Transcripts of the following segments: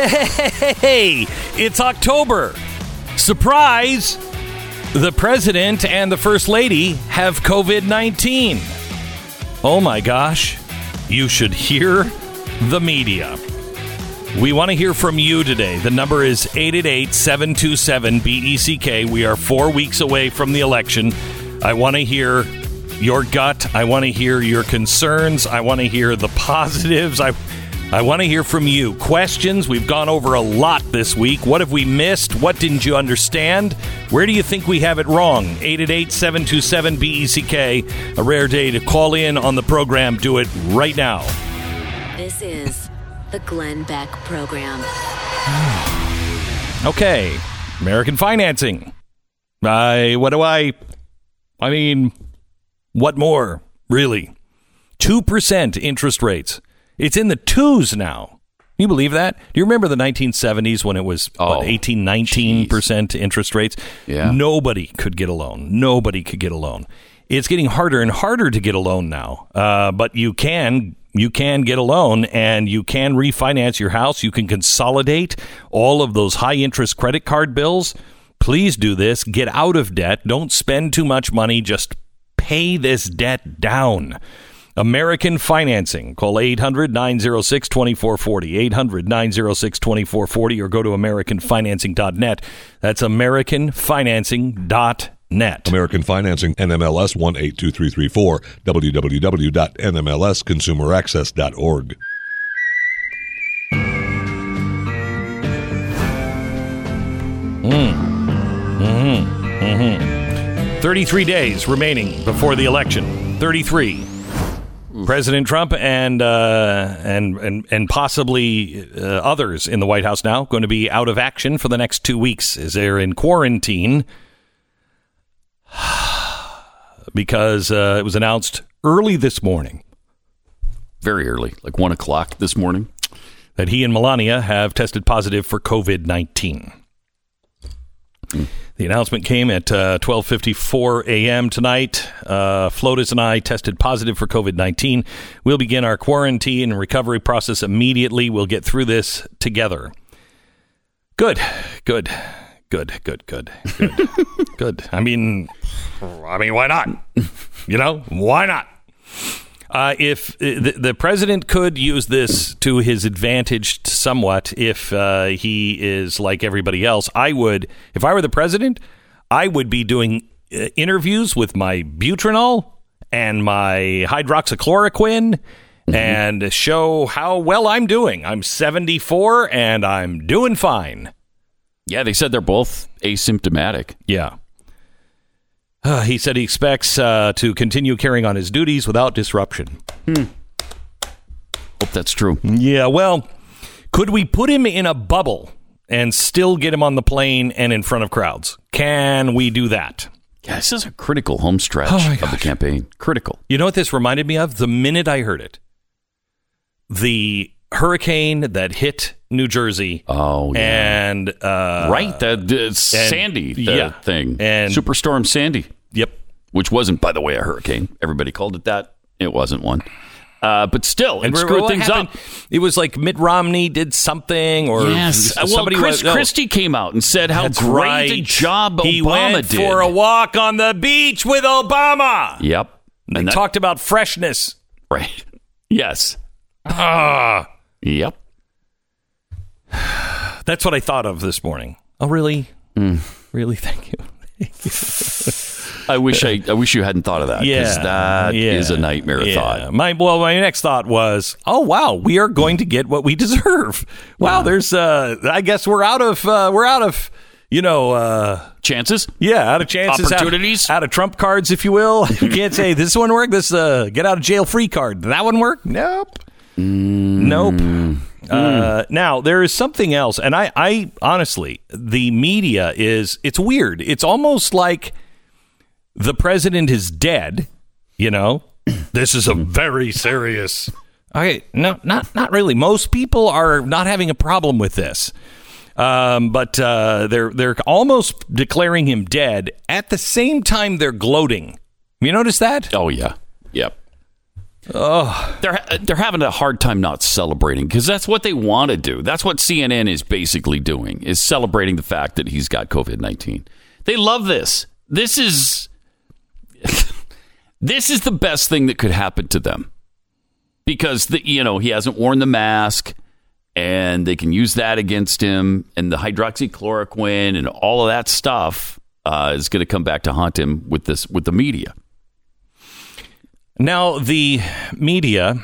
Hey, it's October. Surprise! The president and the first lady have COVID 19. Oh my gosh. You should hear the media. We want to hear from you today. The number is 888 727 BECK. We are four weeks away from the election. I want to hear your gut. I want to hear your concerns. I want to hear the positives. I, I want to hear from you. Questions. We've gone over a lot this week. What have we missed? What didn't you understand? Where do you think we have it wrong? 888 727 BECK. A rare day to call in on the program. Do it right now. This is the Glenn Beck Program. Okay, American financing. I what do I? I mean, what more? Really, two percent interest rates. It's in the twos now. Can you believe that? Do you remember the 1970s when it was Oh, what, 18, 19 percent interest rates? Yeah. Nobody could get a loan. Nobody could get a loan. It's getting harder and harder to get a loan now. Uh, but you can you can get a loan and you can refinance your house. You can consolidate all of those high interest credit card bills. Please do this. Get out of debt. Don't spend too much money. Just pay this debt down. American Financing. Call 800 906 2440. 800 906 2440 or go to AmericanFinancing.net. That's AmericanFinancing.net. American Financing, NMLS 182334, www.nmlsconsumeraccess.org. Hmm. Mm-hmm. Mm-hmm. 33 days remaining before the election. 33. President Trump and uh, and and and possibly uh, others in the White House now going to be out of action for the next two weeks as they're in quarantine because uh, it was announced early this morning Very early, like one o'clock this morning. that he and Melania have tested positive for COVID 19. The announcement came at uh, 12:54 a.m. tonight. Uh, and I tested positive for COVID-19. We'll begin our quarantine and recovery process immediately. We'll get through this together. Good, good, good, good, good, good, good. I mean, I mean, why not? You know, why not? Uh, if uh, the, the president could use this to his advantage somewhat, if uh, he is like everybody else, I would. If I were the president, I would be doing uh, interviews with my Butranol and my hydroxychloroquine. And show how well I'm doing. I'm 74 and I'm doing fine. Yeah, they said they're both asymptomatic. Yeah. Uh, he said he expects uh, to continue carrying on his duties without disruption. Hope that's true. Yeah, well, could we put him in a bubble and still get him on the plane and in front of crowds? Can we do that? Yeah, this is a critical home stretch Oh, of the campaign. Critical. You know what this reminded me of? The minute I heard it. The hurricane that hit New Jersey. Oh, yeah. And uh, right, the, the Sandy the yeah. thing, And- Superstorm Sandy, Yep. which wasn't, by the way, a hurricane. Everybody called it that. It wasn't one, uh, but still, it And screwed things happened? up. It was like Mitt Romney did something, or Yes, well, Chris was, no. Christie came out and said how That's great right. a job he Obama went did. for a walk on the beach with Obama. yep, They And that- talked about freshness. right. Yes. Ah, Yep. that's what I thought of this morning. Oh, really? Mm. Really? Thank you. I wish I, I wish you hadn't thought of that. Yeah, that yeah, is a nightmare yeah. thought. My well, my next thought was, oh wow, we are going to get what we deserve. Wow, there's, uh, I guess we're out of, uh, we're out of, you know, uh, Chances? yeah, out of chances, out- Opportunities? out, of Trump cards, if you will. You can't say this one work. This uh, get out of jail free card. Did that one work? Nope. Nope. Uh, now there is something else, and I, I honestly, the media is it's weird. It's almost like the president is dead. You know, this is a very serious. Okay, no, not not really. Most people are not having a problem with this, um, but uh, they're they're almost declaring him dead. At the same time, they're gloating. You notice that? Oh yeah. Yep. Oh. They're they're having a hard time not celebrating because that's what they want to do. That's what CNN is basically doing is celebrating the fact that he's got COVID nineteen. They love this. This is this is the best thing that could happen to them because the, you know he hasn't worn the mask and they can use that against him and the hydroxychloroquine and all of that stuff uh, is going to come back to haunt him with this with the media. Now the media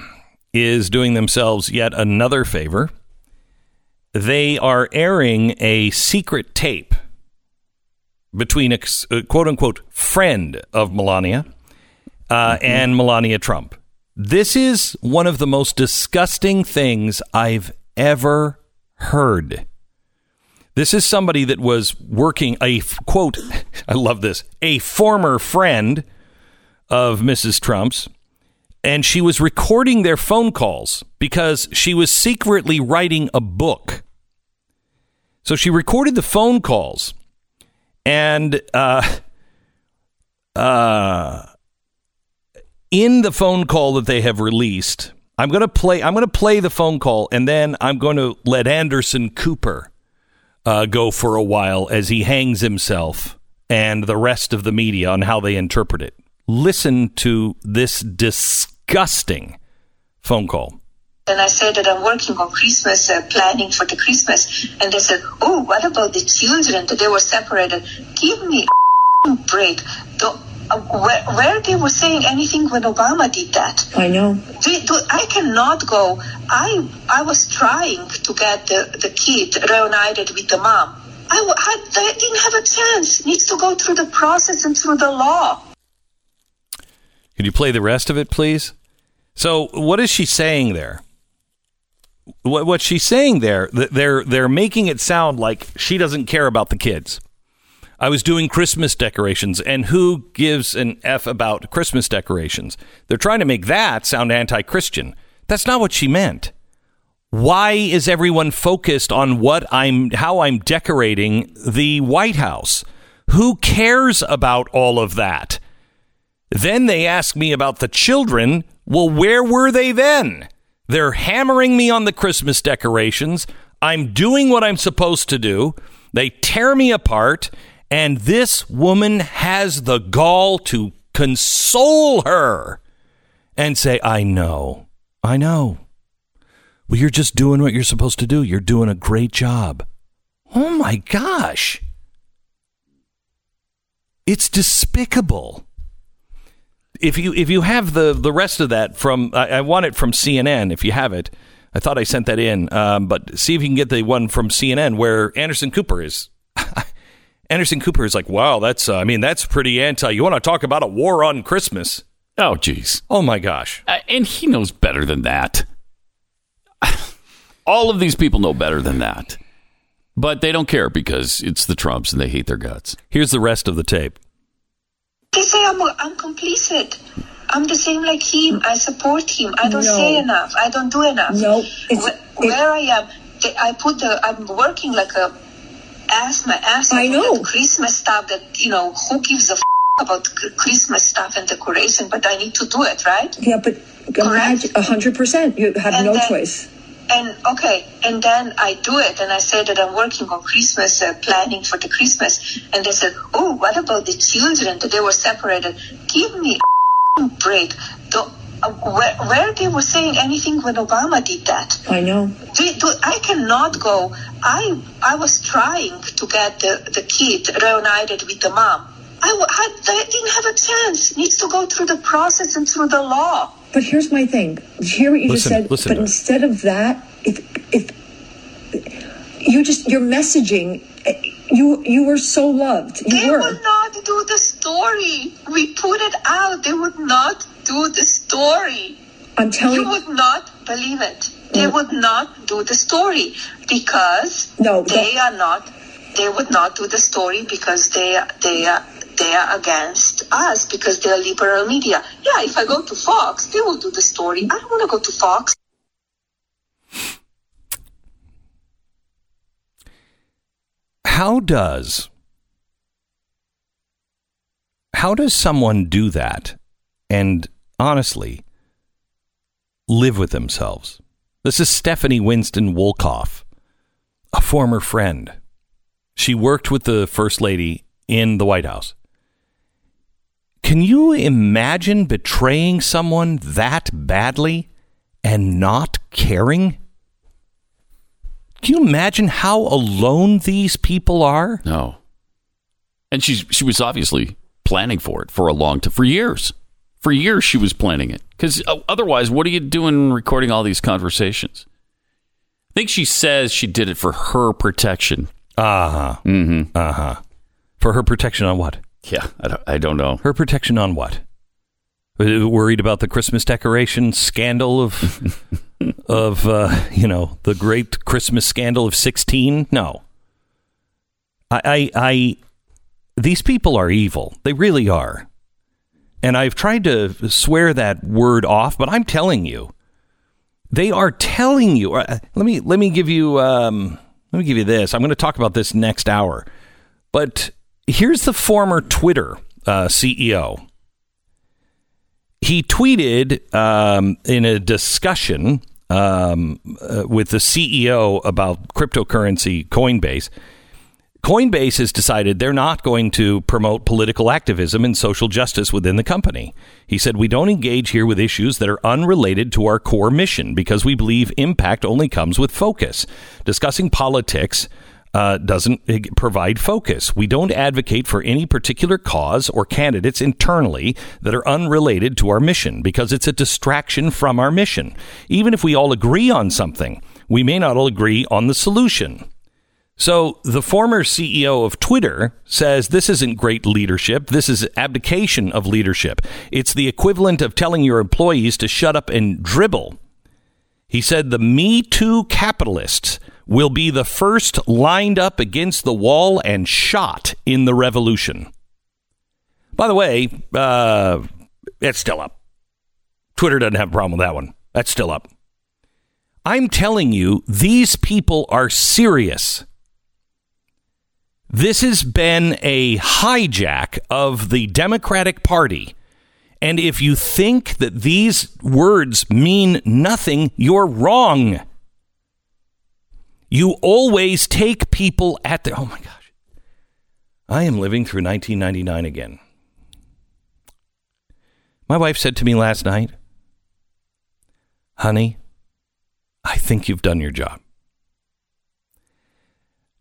is doing themselves yet another favor. They are airing a secret tape between a, a quote unquote friend of Melania uh, mm-hmm. and Melania Trump. This is one of the most disgusting things I've ever heard. This is somebody that was working a quote, I love this, a former friend of Mrs. Trump's, and she was recording their phone calls because she was secretly writing a book. So she recorded the phone calls, and uh, uh, in the phone call that they have released, I'm going to play. I'm going to play the phone call, and then I'm going to let Anderson Cooper uh, go for a while as he hangs himself and the rest of the media on how they interpret it. Listen to this disgusting phone call. And I said that I'm working on Christmas, uh, planning for the Christmas. And they said, Oh, what about the children? That they were separated. Give me a break. The where, where, they were saying anything when Obama did that. I know. Do, do, I cannot go. I I was trying to get the, the kid reunited with the mom. I, I, I didn't have a chance. Needs to go through the process and through the law. Can you play the rest of it, please? So, what is she saying there? What, what she's saying there, they're they're making it sound like she doesn't care about the kids. I was doing Christmas decorations, and who gives an F about Christmas decorations? They're trying to make that sound anti Christian. That's not what she meant. Why is everyone focused on what I'm, how I'm decorating the White House? Who cares about all of that? Then they ask me about the children. Well, where were they then? They're hammering me on the Christmas decorations. I'm doing what I'm supposed to do. They tear me apart and this woman has the gall to console her and say, I know, I know. Well, you're just doing what you're supposed to do. You're doing a great job. Oh my gosh. It's despicable. If you if you have the the rest of that from I, I want it from CNN if you have it. I thought I sent that in, um, but see if you can get the one from CNN where Anderson Cooper is. Anderson Cooper is like, wow, that's, uh, I mean, that's pretty anti. You want to talk about a war on Christmas? Oh, jeez. Oh, my gosh. Uh, and he knows better than that. All of these people know better than that. But they don't care because it's the Trumps and they hate their guts. Here's the rest of the tape. They say I'm, I'm complicit. I'm the same like him. I support him. I don't no. say enough. I don't do enough. No. Where, where I am, I put the, I'm working like a ask my ass I know Christmas stuff that you know who gives a f- about Christmas stuff and decoration, but I need to do it, right? Yeah, but a hundred percent, you have and no then, choice. And okay, and then I do it, and I say that I'm working on Christmas uh, planning for the Christmas, and they said, "Oh, what about the children that they were separated? Give me a break." The, uh, where, where, they were saying anything when Obama did that. I know. Do, do, I cannot go. I I was trying to get the, the kid reunited with the mom. I, I, I didn't have a chance. Needs to go through the process and through the law. But here's my thing. Hear what you listen, just said. But instead of that, if if you just your messaging eh, you you were so loved. You they were. would not do the story. We put it out. They would not do the story. I'm telling you. They would not believe it. They would not do the story because no, they are not. They would not do the story because they they are they are against us because they are liberal media. Yeah, if I go to Fox, they will do the story. I don't want to go to Fox. How does how does someone do that and honestly live with themselves. This is Stephanie Winston Wolkoff, a former friend. She worked with the First Lady in the White House. Can you imagine betraying someone that badly and not caring? Can you imagine how alone these people are? No. And she's she was obviously planning for it for a long time, for years. For years she was planning it. Because uh, otherwise, what are you doing recording all these conversations? I think she says she did it for her protection. Uh huh. Mm-hmm. Uh huh. For her protection on what? Yeah, I don't, I don't know. Her protection on what? Worried about the Christmas decoration scandal of of uh, you know the great Christmas scandal of sixteen? No. I, I, I these people are evil. They really are. And I've tried to swear that word off, but I'm telling you, they are telling you. Uh, let me let me give you um, let me give you this. I'm going to talk about this next hour, but here's the former Twitter uh, CEO. He tweeted um, in a discussion um, uh, with the CEO about cryptocurrency Coinbase. Coinbase has decided they're not going to promote political activism and social justice within the company. He said, We don't engage here with issues that are unrelated to our core mission because we believe impact only comes with focus. Discussing politics uh, doesn't provide focus. We don't advocate for any particular cause or candidates internally that are unrelated to our mission because it's a distraction from our mission. Even if we all agree on something, we may not all agree on the solution. So the former CEO of Twitter says this isn't great leadership. This is abdication of leadership. It's the equivalent of telling your employees to shut up and dribble. He said the Me Too capitalists will be the first lined up against the wall and shot in the revolution. By the way, uh, it's still up. Twitter doesn't have a problem with that one. That's still up. I'm telling you, these people are serious. This has been a hijack of the Democratic Party. And if you think that these words mean nothing, you're wrong. You always take people at the. Oh my gosh. I am living through 1999 again. My wife said to me last night, Honey, I think you've done your job.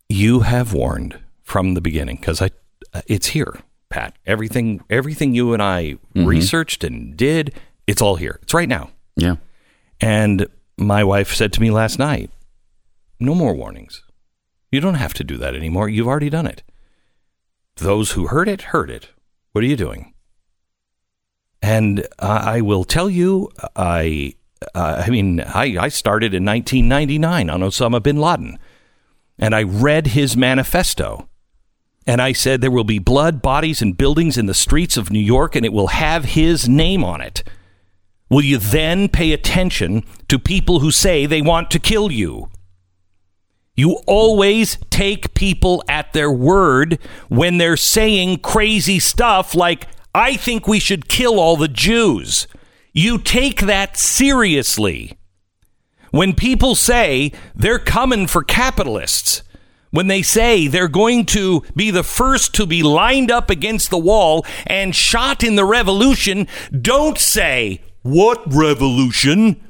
You have warned from the beginning because I, it's here, Pat. Everything, everything you and I mm-hmm. researched and did, it's all here. It's right now. Yeah. And my wife said to me last night, no more warnings. You don't have to do that anymore. You've already done it. Those who heard it, heard it. What are you doing? And I will tell you, I, uh, I mean, I, I started in 1999 on Osama bin Laden, and I read his manifesto. And I said there will be blood, bodies, and buildings in the streets of New York, and it will have his name on it. Will you then pay attention to people who say they want to kill you? You always take people at their word when they're saying crazy stuff like, I think we should kill all the Jews. You take that seriously. When people say they're coming for capitalists, when they say they're going to be the first to be lined up against the wall and shot in the revolution, don't say, What revolution?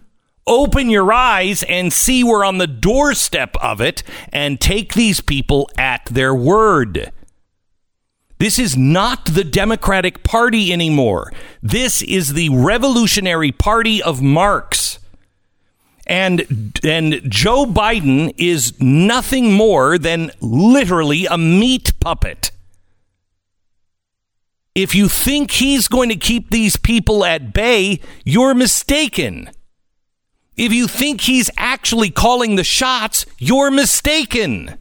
Open your eyes and see we're on the doorstep of it and take these people at their word. This is not the Democratic Party anymore. This is the Revolutionary Party of Marx. And and Joe Biden is nothing more than literally a meat puppet. If you think he's going to keep these people at bay, you're mistaken. If you think he's actually calling the shots, you're mistaken.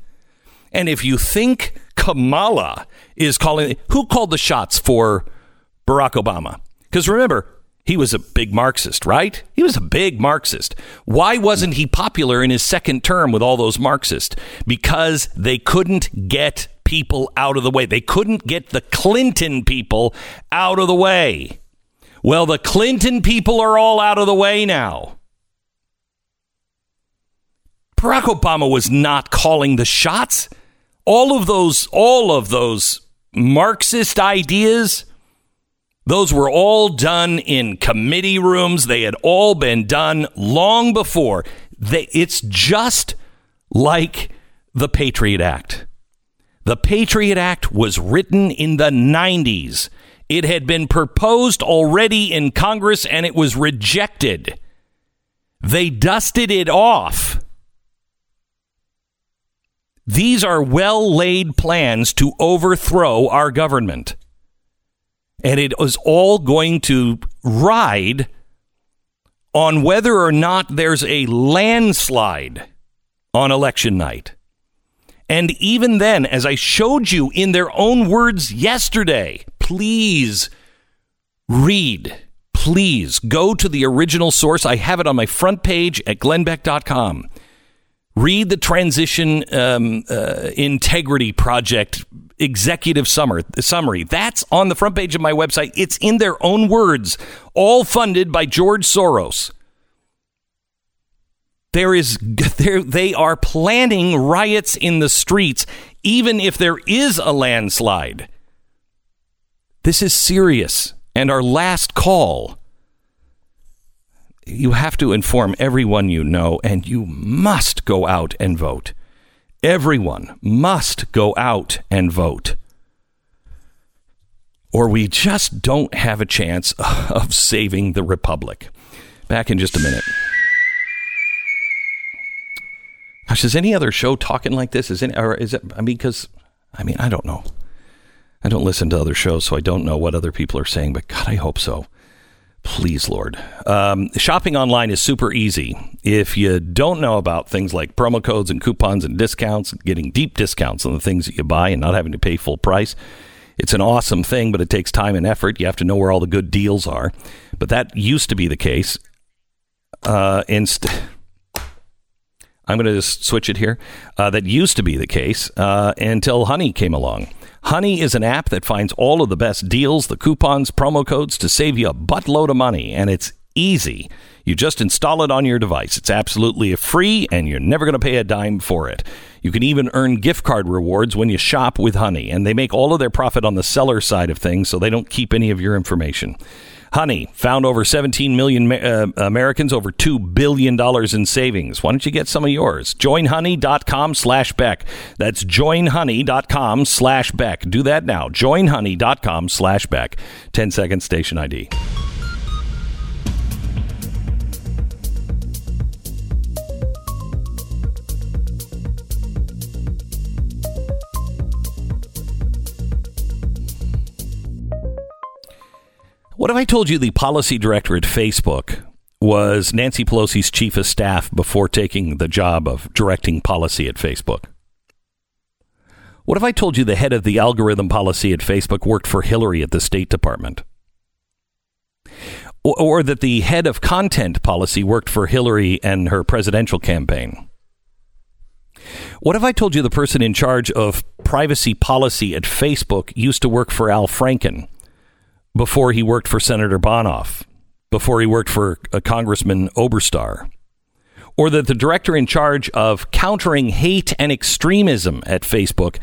And if you think Kamala is calling, who called the shots for Barack Obama? Because remember, he was a big Marxist, right? He was a big Marxist. Why wasn't he popular in his second term with all those Marxists? Because they couldn't get people out of the way. They couldn't get the Clinton people out of the way. Well, the Clinton people are all out of the way now. Barack Obama was not calling the shots. All of those, all of those Marxist ideas, those were all done in committee rooms. They had all been done long before. It's just like the Patriot Act. The Patriot Act was written in the 90s. It had been proposed already in Congress and it was rejected. They dusted it off. These are well laid plans to overthrow our government. And it is all going to ride on whether or not there's a landslide on election night. And even then, as I showed you in their own words yesterday, please read. Please go to the original source. I have it on my front page at glennbeck.com. Read the Transition um, uh, Integrity Project executive summary. That's on the front page of my website. It's in their own words, all funded by George Soros. There is they are planning riots in the streets even if there is a landslide. This is serious and our last call. You have to inform everyone you know and you must go out and vote. Everyone must go out and vote. Or we just don't have a chance of saving the republic. Back in just a minute. Gosh, is any other show talking like this? Is any, or is it? I mean, because I mean, I don't know. I don't listen to other shows, so I don't know what other people are saying. But God, I hope so. Please, Lord. Um, shopping online is super easy. If you don't know about things like promo codes and coupons and discounts, getting deep discounts on the things that you buy and not having to pay full price, it's an awesome thing, but it takes time and effort. You have to know where all the good deals are. But that used to be the case. Uh, instead I'm going to just switch it here. Uh, that used to be the case uh, until Honey came along. Honey is an app that finds all of the best deals, the coupons, promo codes to save you a buttload of money, and it's easy. You just install it on your device. It's absolutely free, and you're never going to pay a dime for it. You can even earn gift card rewards when you shop with Honey, and they make all of their profit on the seller side of things, so they don't keep any of your information. Honey found over 17 million uh, Americans, over $2 billion in savings. Why don't you get some of yours? Joinhoney.com slash Beck. That's joinhoney.com slash Beck. Do that now. Joinhoney.com slash Beck. 10 seconds station ID. What if I told you the policy director at Facebook was Nancy Pelosi's chief of staff before taking the job of directing policy at Facebook? What if I told you the head of the algorithm policy at Facebook worked for Hillary at the State Department? Or, that the head of content policy worked for Hillary and her presidential campaign? What if I told you the person in charge of privacy policy at Facebook used to work for Al Franken? Before he worked for Senator Bonoff, before he worked for a Congressman Oberstar, or that the director in charge of countering hate and extremism at Facebook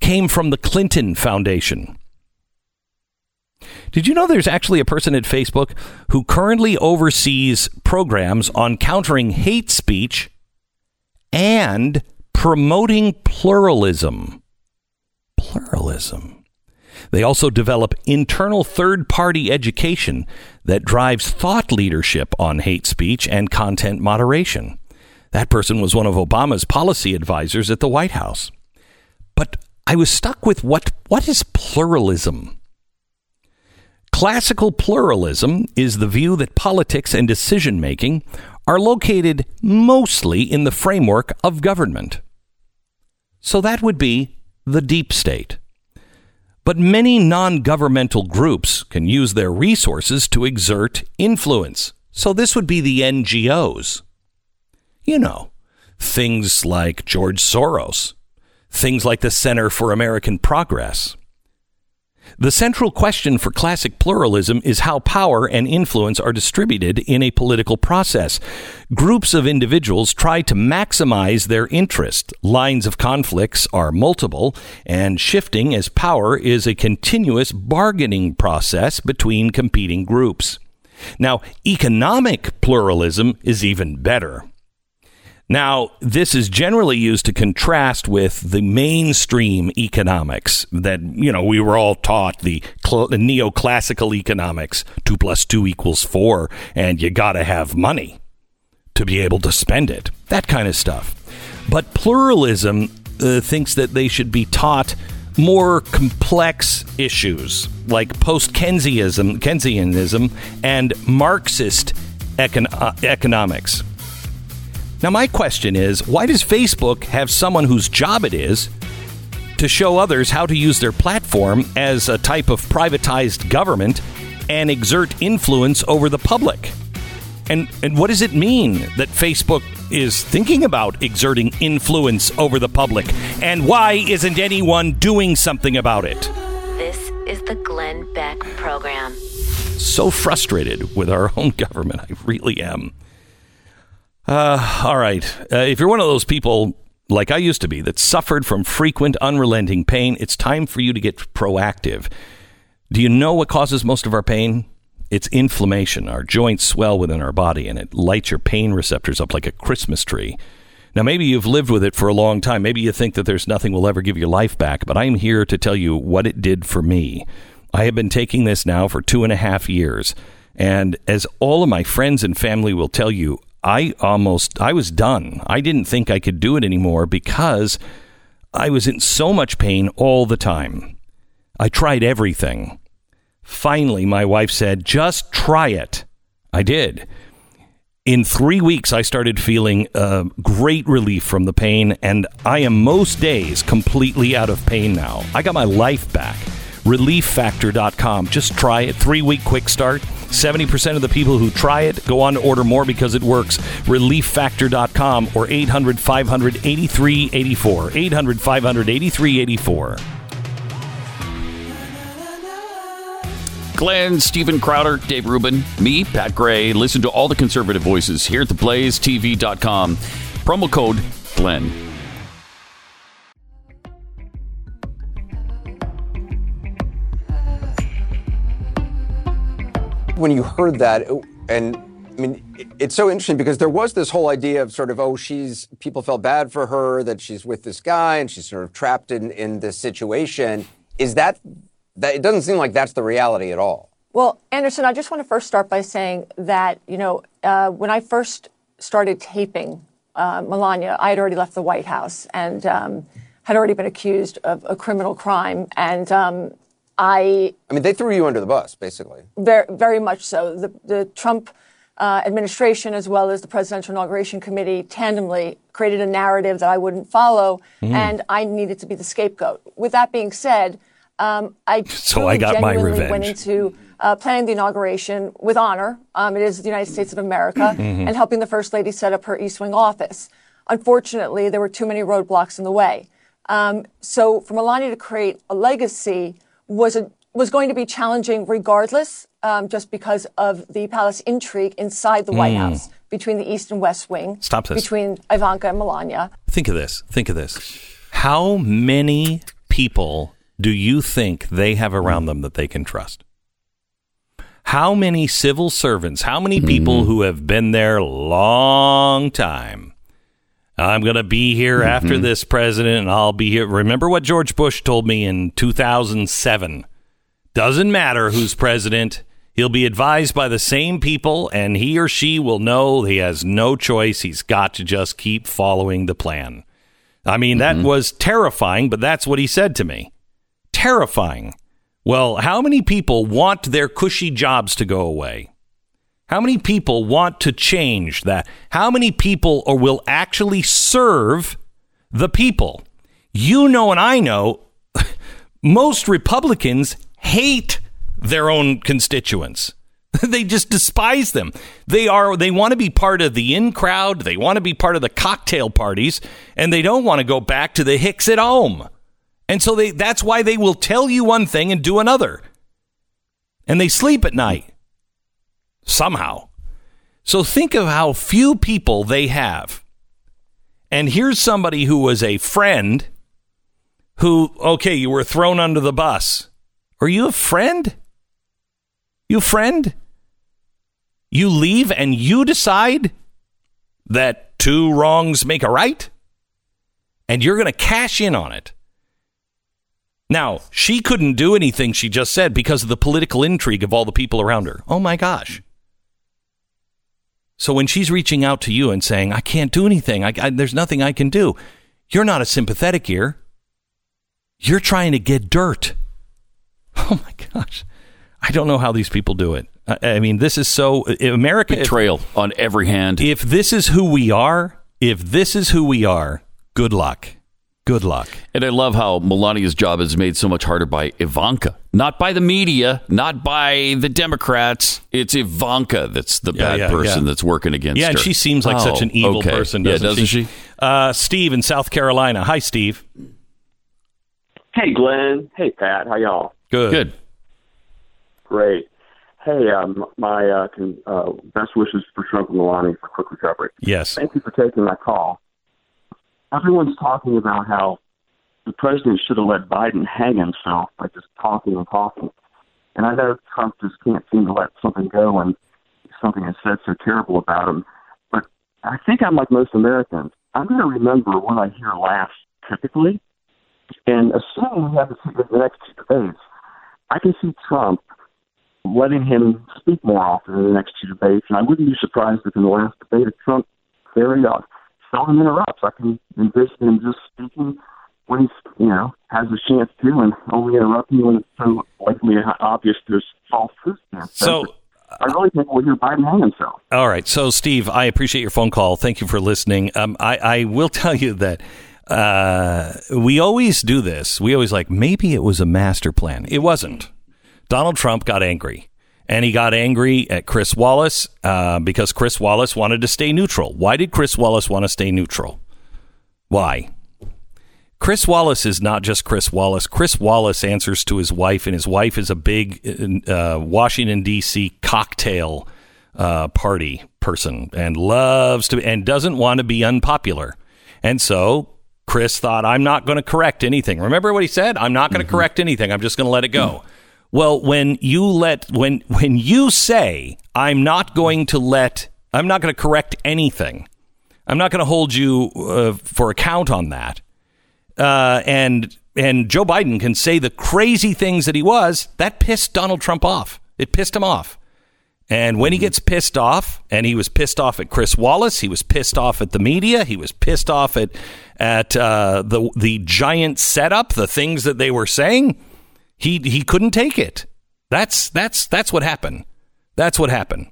came from the Clinton Foundation. Did you know there's actually a person at Facebook who currently oversees programs on countering hate speech and promoting pluralism? Pluralism. They also develop internal third party education that drives thought leadership on hate speech and content moderation. That person was one of Obama's policy advisors at the White House. But I was stuck with what, what is pluralism? Classical pluralism is the view that politics and decision making are located mostly in the framework of government. So that would be the deep state. But many non governmental groups can use their resources to exert influence. So this would be the NGOs. You know, things like George Soros, things like the Center for American Progress. The central question for classic pluralism is how power and influence are distributed in a political process. Groups of individuals try to maximize their interest. Lines of conflicts are multiple and shifting as power is a continuous bargaining process between competing groups. Now, economic pluralism is even better. Now, this is generally used to contrast with the mainstream economics that, you know, we were all taught the, cl- the neoclassical economics two plus two equals four, and you got to have money to be able to spend it, that kind of stuff. But pluralism uh, thinks that they should be taught more complex issues like post Keynesianism, and Marxist econ- uh, economics. Now, my question is why does Facebook have someone whose job it is to show others how to use their platform as a type of privatized government and exert influence over the public? And, and what does it mean that Facebook is thinking about exerting influence over the public? And why isn't anyone doing something about it? This is the Glenn Beck Program. So frustrated with our own government. I really am. Uh, all right. Uh, if you're one of those people like I used to be that suffered from frequent, unrelenting pain, it's time for you to get proactive. Do you know what causes most of our pain? It's inflammation. Our joints swell within our body and it lights your pain receptors up like a Christmas tree. Now, maybe you've lived with it for a long time. Maybe you think that there's nothing will ever give your life back, but I'm here to tell you what it did for me. I have been taking this now for two and a half years. And as all of my friends and family will tell you, I almost I was done. I didn't think I could do it anymore because I was in so much pain all the time. I tried everything. Finally, my wife said, "Just try it." I did. In three weeks, I started feeling uh, great relief from the pain, and I am most days completely out of pain now. I got my life back. ReliefFactor.com. Just try it. Three week quick start 70% of the people who try it go on to order more because it works. ReliefFactor.com or 800 500 8384. 800 500 8384. Glenn, Steven Crowder, Dave Rubin, me, Pat Gray. Listen to all the conservative voices here at theblazetv.com. Promo code Glenn. When you heard that, and I mean, it's so interesting because there was this whole idea of sort of, oh, she's, people felt bad for her that she's with this guy and she's sort of trapped in, in this situation. Is that, that, it doesn't seem like that's the reality at all. Well, Anderson, I just want to first start by saying that, you know, uh, when I first started taping uh, Melania, I had already left the White House and um, had already been accused of a criminal crime. And um, I. I mean, they threw you under the bus, basically. Very, very much so. The, the Trump uh, administration, as well as the Presidential Inauguration Committee, tandemly created a narrative that I wouldn't follow, mm. and I needed to be the scapegoat. With that being said, um, I so I got my revenge. Went into uh, planning the inauguration with honor. Um, it is the United States of America, mm-hmm. and helping the First Lady set up her East Wing office. Unfortunately, there were too many roadblocks in the way. Um, so, for Melania to create a legacy was a, was going to be challenging regardless, um, just because of the palace intrigue inside the mm. White hmm. House between the East and West Wing. Stop this. Between Ivanka and Melania. Think of this. Think of this. How many people do you think they have around them that they can trust? How many civil servants, how many people mm-hmm. who have been there a long time? I'm going to be here mm-hmm. after this president and I'll be here. Remember what George Bush told me in 2007 doesn't matter who's president. He'll be advised by the same people, and he or she will know he has no choice. He's got to just keep following the plan. I mean, mm-hmm. that was terrifying, but that's what he said to me. Terrifying. Well, how many people want their cushy jobs to go away? How many people want to change that? How many people or will actually serve the people? You know, and I know most Republicans hate their own constituents. they just despise them. They are they want to be part of the in crowd, they want to be part of the cocktail parties, and they don't want to go back to the Hicks at home. And so they that's why they will tell you one thing and do another. And they sleep at night. Somehow. So think of how few people they have. And here's somebody who was a friend who, okay, you were thrown under the bus. Are you a friend? You friend? You leave and you decide that two wrongs make a right? And you're going to cash in on it. Now, she couldn't do anything she just said because of the political intrigue of all the people around her. Oh my gosh. So when she's reaching out to you and saying, I can't do anything, I, I, there's nothing I can do, you're not a sympathetic ear. You're trying to get dirt. Oh my gosh. I don't know how these people do it. I, I mean, this is so America. Betrayal if, on every hand. If this is who we are, if this is who we are, good luck. Good luck. And I love how Melania's job is made so much harder by Ivanka, not by the media, not by the Democrats. It's Ivanka that's the yeah, bad yeah, person yeah. that's working against yeah, her. Yeah, and she seems like oh, such an oh, evil okay. person, doesn't, yeah, doesn't she? she? Uh, Steve in South Carolina. Hi, Steve. Hey, Glenn. Hey, Pat. How y'all? Good. Good. Great. Hey, um, my uh, can, uh, best wishes for Trump and Melania for quick recovery. Yes. Thank you for taking my call. Everyone's talking about how the president should have let Biden hang himself by just talking and talking. And I know Trump just can't seem to let something go and something is said so terrible about him. But I think I'm like most Americans. I'm going to remember what I hear last typically. And assuming we have the next two debates, I can see Trump letting him speak more often in the next two debates. And I wouldn't be surprised if in the last debate, if Trump very uh, seldom interrupts. I can envision him just speaking when he's, you know, has a chance to and only interrupting when it's so likely obvious there's false truth there. So, I really think we'll hear Biden hang himself. All right. So, Steve, I appreciate your phone call. Thank you for listening. Um, I, I will tell you that uh, we always do this. We always like, maybe it was a master plan. It wasn't. Donald Trump got angry. And he got angry at Chris Wallace uh, because Chris Wallace wanted to stay neutral. Why did Chris Wallace want to stay neutral? Why? Chris Wallace is not just Chris Wallace. Chris Wallace answers to his wife, and his wife is a big uh, Washington D.C. cocktail uh, party person and loves to and doesn't want to be unpopular. And so Chris thought, I'm not going to correct anything. Remember what he said? I'm not going to mm-hmm. correct anything. I'm just going to let it go. Mm-hmm. Well, when you let when when you say I'm not going to let I'm not going to correct anything. I'm not going to hold you uh, for account on that. Uh, and and Joe Biden can say the crazy things that he was. That pissed Donald Trump off. It pissed him off. And when he gets pissed off, and he was pissed off at Chris Wallace, he was pissed off at the media, he was pissed off at at uh, the the giant setup, the things that they were saying. He he couldn't take it. That's that's that's what happened. That's what happened.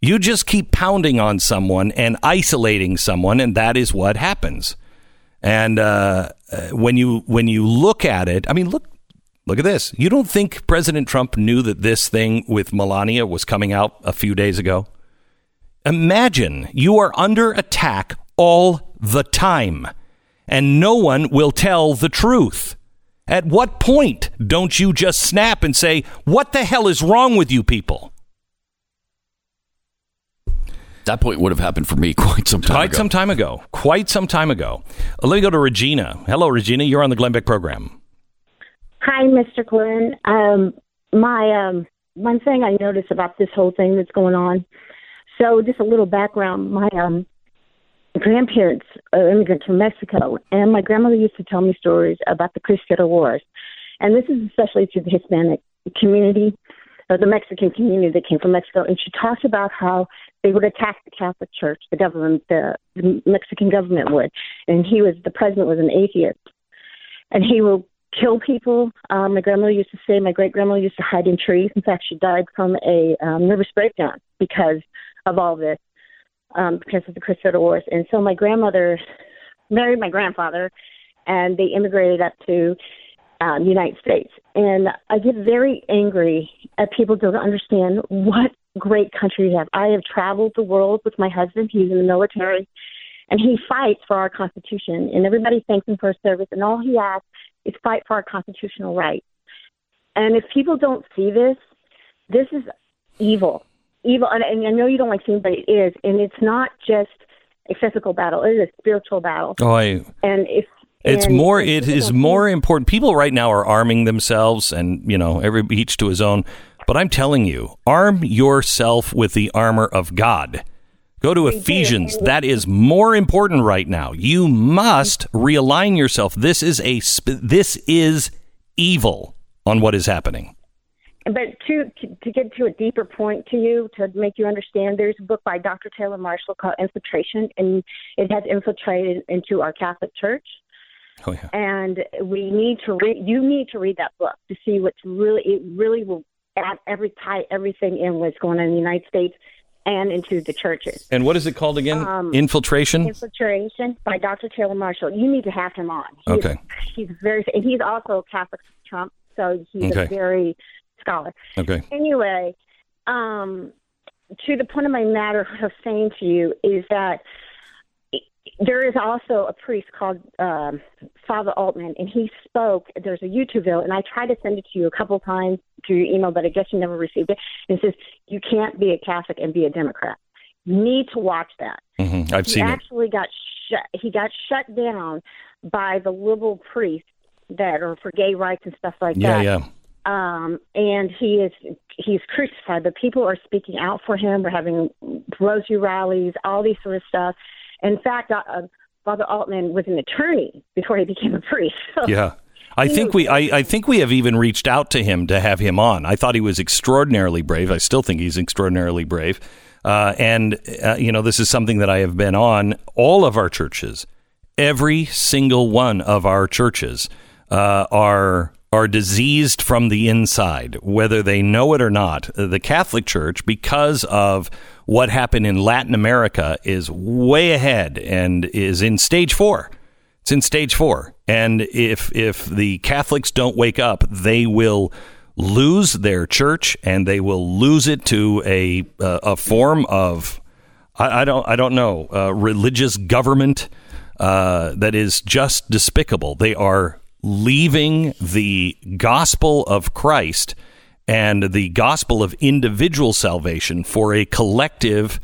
You just keep pounding on someone and isolating someone, and that is what happens. And uh, uh, when you when you look at it, I mean, look look at this. You don't think President Trump knew that this thing with Melania was coming out a few days ago? Imagine you are under attack all the time, and no one will tell the truth. At what point don't you just snap and say, What the hell is wrong with you people? That point would have happened for me quite some time quite ago. some time ago. Quite some time ago. Uh, let me go to Regina. Hello, Regina. You're on the Glenn Beck program. Hi, Mr. Glenn. Um, my um, one thing I noticed about this whole thing that's going on. So, just a little background. My um, grandparents are immigrants from Mexico, and my grandmother used to tell me stories about the Cristero Wars. And this is especially to the Hispanic community, or the Mexican community that came from Mexico. And she talks about how they would attack the Catholic Church, the government, the, the Mexican government would. And he was, the president was an atheist. And he will kill people. Um, my grandmother used to say, my great grandmother used to hide in trees. In fact, she died from a um, nervous breakdown because of all this um, because of the Cristero Wars. And so my grandmother married my grandfather, and they immigrated up to um, the United States. And I get very angry at people don't understand what great country we have. I have traveled the world with my husband. He's in the military, and he fights for our Constitution. And everybody thanks him for his service. And all he asks is fight for our constitutional rights. And if people don't see this, this is evil. Evil. And, and I know you don't like seeing, but it is. And it's not just a physical battle, it is a spiritual battle. Oh, I. And if It's and more. It is more important. People right now are arming themselves, and you know, every each to his own. But I'm telling you, arm yourself with the armor of God. Go to Ephesians. That is more important right now. You must realign yourself. This is a. This is evil on what is happening. But to, to to get to a deeper point to you, to make you understand, there's a book by Dr. Taylor Marshall called Infiltration, and it has infiltrated into our Catholic Church. Oh yeah. And we need to read. You need to read that book to see what's really. It really will add every tie everything in what's going on in the United States and into the churches. And what is it called again? Um, Infiltration. Infiltration by Dr. Taylor Marshall. You need to have him on. Okay. He's very, and he's also Catholic Trump, so he's Okay. a very scholar. Okay. Anyway, um, to the point of my matter of saying to you is that there is also a priest called um, Father Altman, and he spoke. There's a YouTube video, and I tried to send it to you a couple times through your email, but I guess you never received it. And it says you can't be a Catholic and be a Democrat. You need to watch that. hmm I've he seen it. actually got shut. He got shut down by the liberal priests that are for gay rights and stuff like Yeah, that Yeah, yeah. Um, and he is he's crucified. But people are speaking out for him. We're having rosary rallies, all these sort of stuff. In fact, uh, uh, Father Altman was an attorney before he became a priest. Yeah. I think we I, I think we have even reached out to him to have him on. I thought he was extraordinarily brave. I still think he's extraordinarily brave. Uh, and uh, you know, this is something that I have been on all of our churches. Every single one of our churches uh, are are diseased from the inside, whether they know it or not. The Catholic Church, because of what happened in Latin America, is way ahead and is in stage four. It's in stage four, and if if the Catholics don't wake up, they will lose their church, and they will lose it to a uh, a form of I, I don't I don't know uh, religious government uh, that is just despicable. They are leaving the gospel of Christ and the gospel of individual salvation for a collective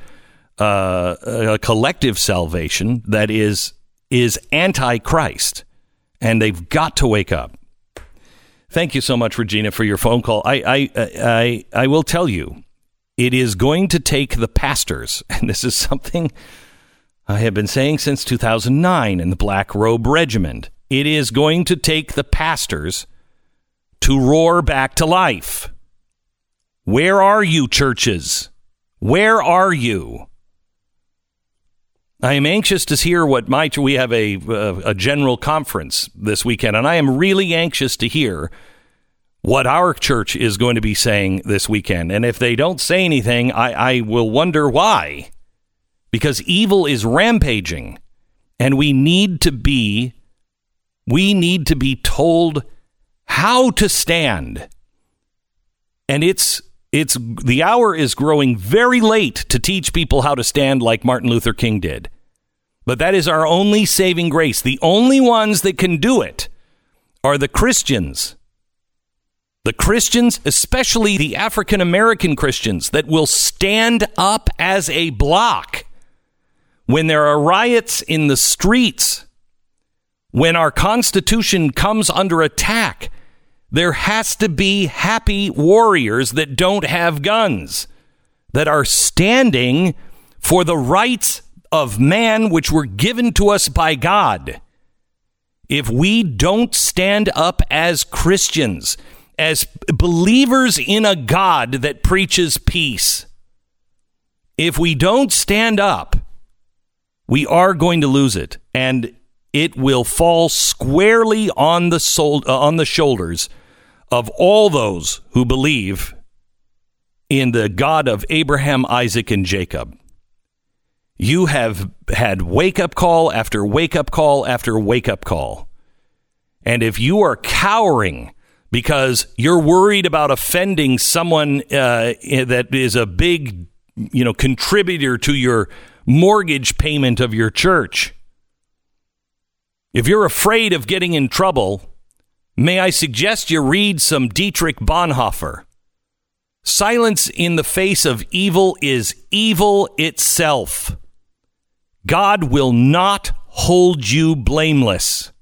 uh, a collective salvation that is is anti-Christ, and they've got to wake up. Thank you so much, Regina, for your phone call. I I I, I will tell you, it is going to take the pastors, and this is something I have been saying since 2009 in the Black Robe Regiment. It is going to take the pastors to roar back to life. Where are you, churches? Where are you? I am anxious to hear what my we have a uh, a general conference this weekend, and I am really anxious to hear what our church is going to be saying this weekend. And if they don't say anything, I, I will wonder why, because evil is rampaging, and we need to be we need to be told how to stand, and it's it's the hour is growing very late to teach people how to stand like Martin Luther King did. But that is our only saving grace. The only ones that can do it are the Christians. The Christians, especially the African American Christians, that will stand up as a block when there are riots in the streets, when our Constitution comes under attack. There has to be happy warriors that don't have guns, that are standing for the rights of man which were given to us by God. If we don't stand up as Christians, as believers in a God that preaches peace, if we don't stand up, we are going to lose it. And it will fall squarely on the sol- uh, on the shoulders of all those who believe in the God of Abraham, Isaac, and Jacob. You have had wake up call after wake up call after wake up call. And if you are cowering because you're worried about offending someone uh, that is a big, you know, contributor to your mortgage payment of your church, if you're afraid of getting in trouble, May I suggest you read some Dietrich Bonhoeffer? Silence in the face of evil is evil itself. God will not hold you blameless.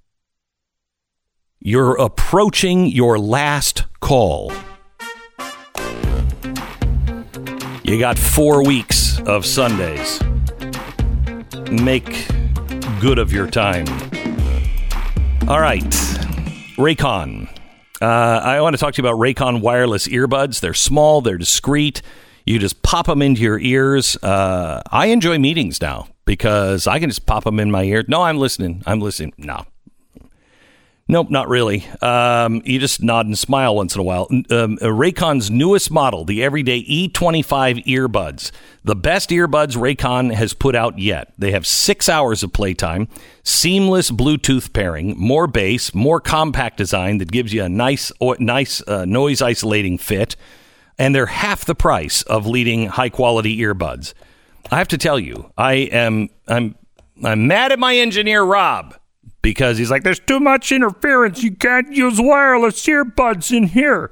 You're approaching your last call. You got four weeks of Sundays. Make good of your time. All right, Raycon. Uh, I want to talk to you about Raycon wireless earbuds. They're small, they're discreet. You just pop them into your ears. Uh, I enjoy meetings now because I can just pop them in my ear. No, I'm listening. I'm listening. No, Nope, not really. Um, you just nod and smile once in a while. Um, Raycon's newest model, the Everyday E25 earbuds, the best earbuds Raycon has put out yet. They have six hours of playtime, seamless Bluetooth pairing, more bass, more compact design that gives you a nice, nice uh, noise isolating fit, and they're half the price of leading high quality earbuds. I have to tell you, I am I'm I'm mad at my engineer Rob because he's like, there's too much interference. You can't use wireless earbuds in here.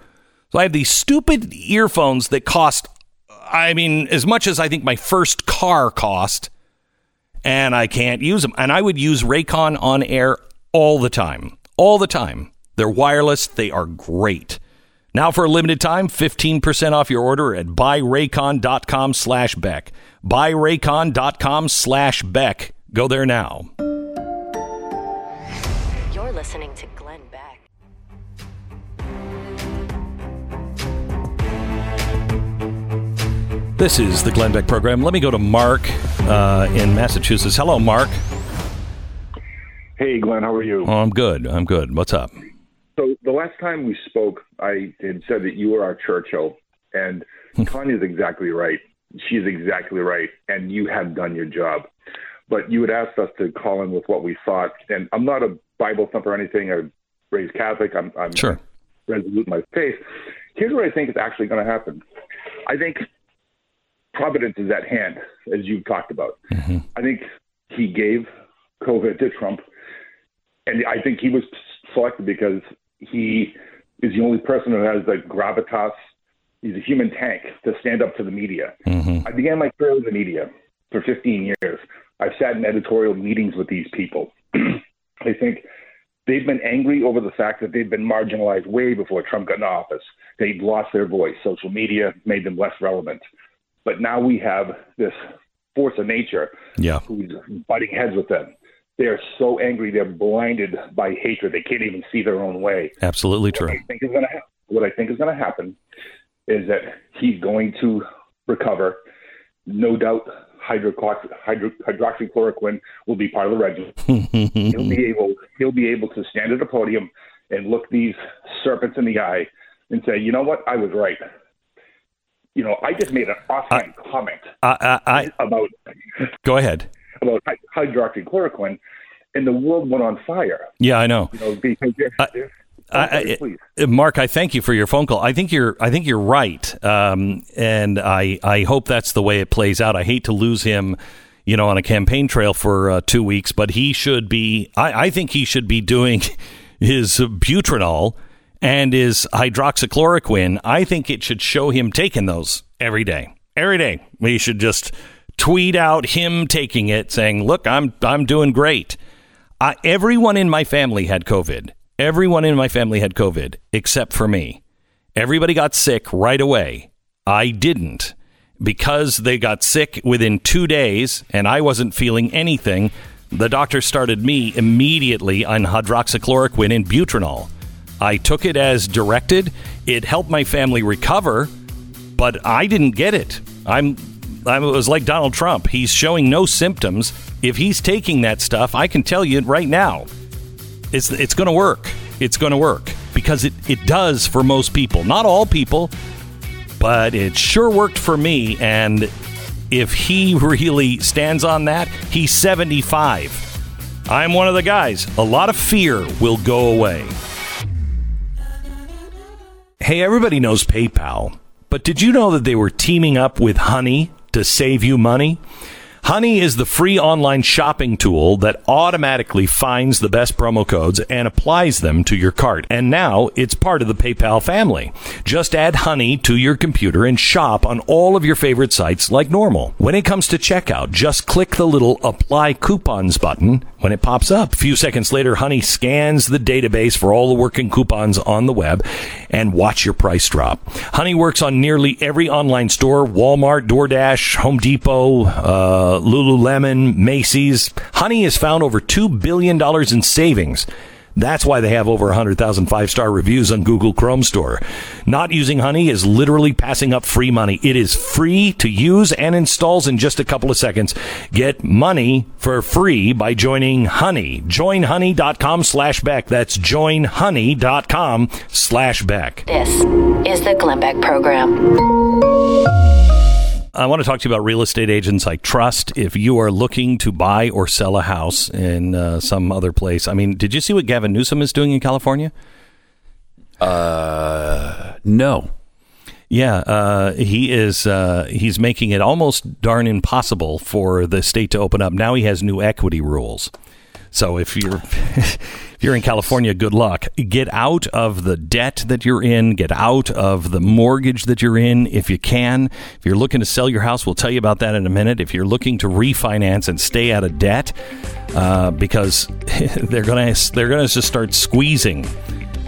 So I have these stupid earphones that cost, I mean, as much as I think my first car cost, and I can't use them. And I would use Raycon on air all the time. All the time. They're wireless, they are great. Now for a limited time, 15% off your order at buyraycon.com slash Beck. Buyraycon.com slash Beck. Go there now This is the Glenn Beck program. Let me go to Mark uh, in Massachusetts. Hello, Mark. Hey, Glenn. How are you? Oh, I'm good. I'm good. What's up? So the last time we spoke, I had said that you were our Churchill, and Connie is exactly right. She's exactly right, and you have done your job. But you had asked us to call in with what we thought, and I'm not a Bible thumper or anything. I raised Catholic. I'm, I'm sure. resolute in my faith. Here's what I think is actually going to happen. I think providence is at hand, as you've talked about. Mm-hmm. I think he gave COVID to Trump, and I think he was selected because he is the only person who has the gravitas. He's a human tank to stand up to the media. Mm-hmm. I began my career in the media for 15 years. I've sat in editorial meetings with these people. I think they've been angry over the fact that they've been marginalized way before Trump got in office. They've lost their voice. Social media made them less relevant. But now we have this force of nature yeah. who's butting heads with them. They're so angry, they're blinded by hatred. They can't even see their own way. Absolutely true. I think is to happen, what I think is going to happen is that he's going to recover. No doubt, hydroxychloroquine will be part of the regimen. he'll be able he'll be able to stand at a podium and look these serpents in the eye and say, you know what, I was right. You know, I just made an offhand I, comment I, I, about. Go ahead. About hydroxychloroquine, and the world went on fire. Yeah, I know. You know, because they're, they're I, I, Mark, I thank you for your phone call. I think you're, I think you're right, um, and I, I hope that's the way it plays out. I hate to lose him, you know, on a campaign trail for uh, two weeks, but he should be. I, I think he should be doing his Buterol and his hydroxychloroquine. I think it should show him taking those every day, every day. We should just tweet out him taking it, saying, "Look, I'm, I'm doing great." Everyone in my family had COVID Everyone in my family had COVID except for me. Everybody got sick right away. I didn't. Because they got sick within two days and I wasn't feeling anything, the doctor started me immediately on hydroxychloroquine and Buterol. I took it as directed. It helped my family recover, but I didn't get it. I'm I was like Donald Trump. He's showing no symptoms. If he's taking that stuff, I can tell you right now, it's it's going to work. It's going to work because it, it does for most people. Not all people, but it sure worked for me. And if he really stands on that, he's 75. I'm one of the guys. A lot of fear will go away. Hey, everybody knows PayPal, but did you know that they were teaming up with Honey to save you money? Honey is the free online shopping tool that automatically finds the best promo codes and applies them to your cart. And now it's part of the PayPal family. Just add Honey to your computer and shop on all of your favorite sites like normal. When it comes to checkout, just click the little apply coupons button when it pops up. A few seconds later, Honey scans the database for all the working coupons on the web and watch your price drop. Honey works on nearly every online store Walmart, DoorDash, Home Depot, uh, Lululemon, Macy's. Honey has found over $2 billion in savings. That's why they have over 100,000 five star reviews on Google Chrome Store. Not using Honey is literally passing up free money. It is free to use and installs in just a couple of seconds. Get money for free by joining Honey. Joinhoney.com slash Beck. That's joinhoney.com slash Beck. This is the Glenn Beck Program. I want to talk to you about real estate agents I trust. If you are looking to buy or sell a house in uh, some other place, I mean, did you see what Gavin Newsom is doing in California? Uh, no. Yeah, uh, he is. Uh, he's making it almost darn impossible for the state to open up. Now he has new equity rules. So if you're if you're in California, good luck. Get out of the debt that you're in. Get out of the mortgage that you're in if you can. If you're looking to sell your house, we'll tell you about that in a minute. If you're looking to refinance and stay out of debt, uh, because they're gonna they're gonna just start squeezing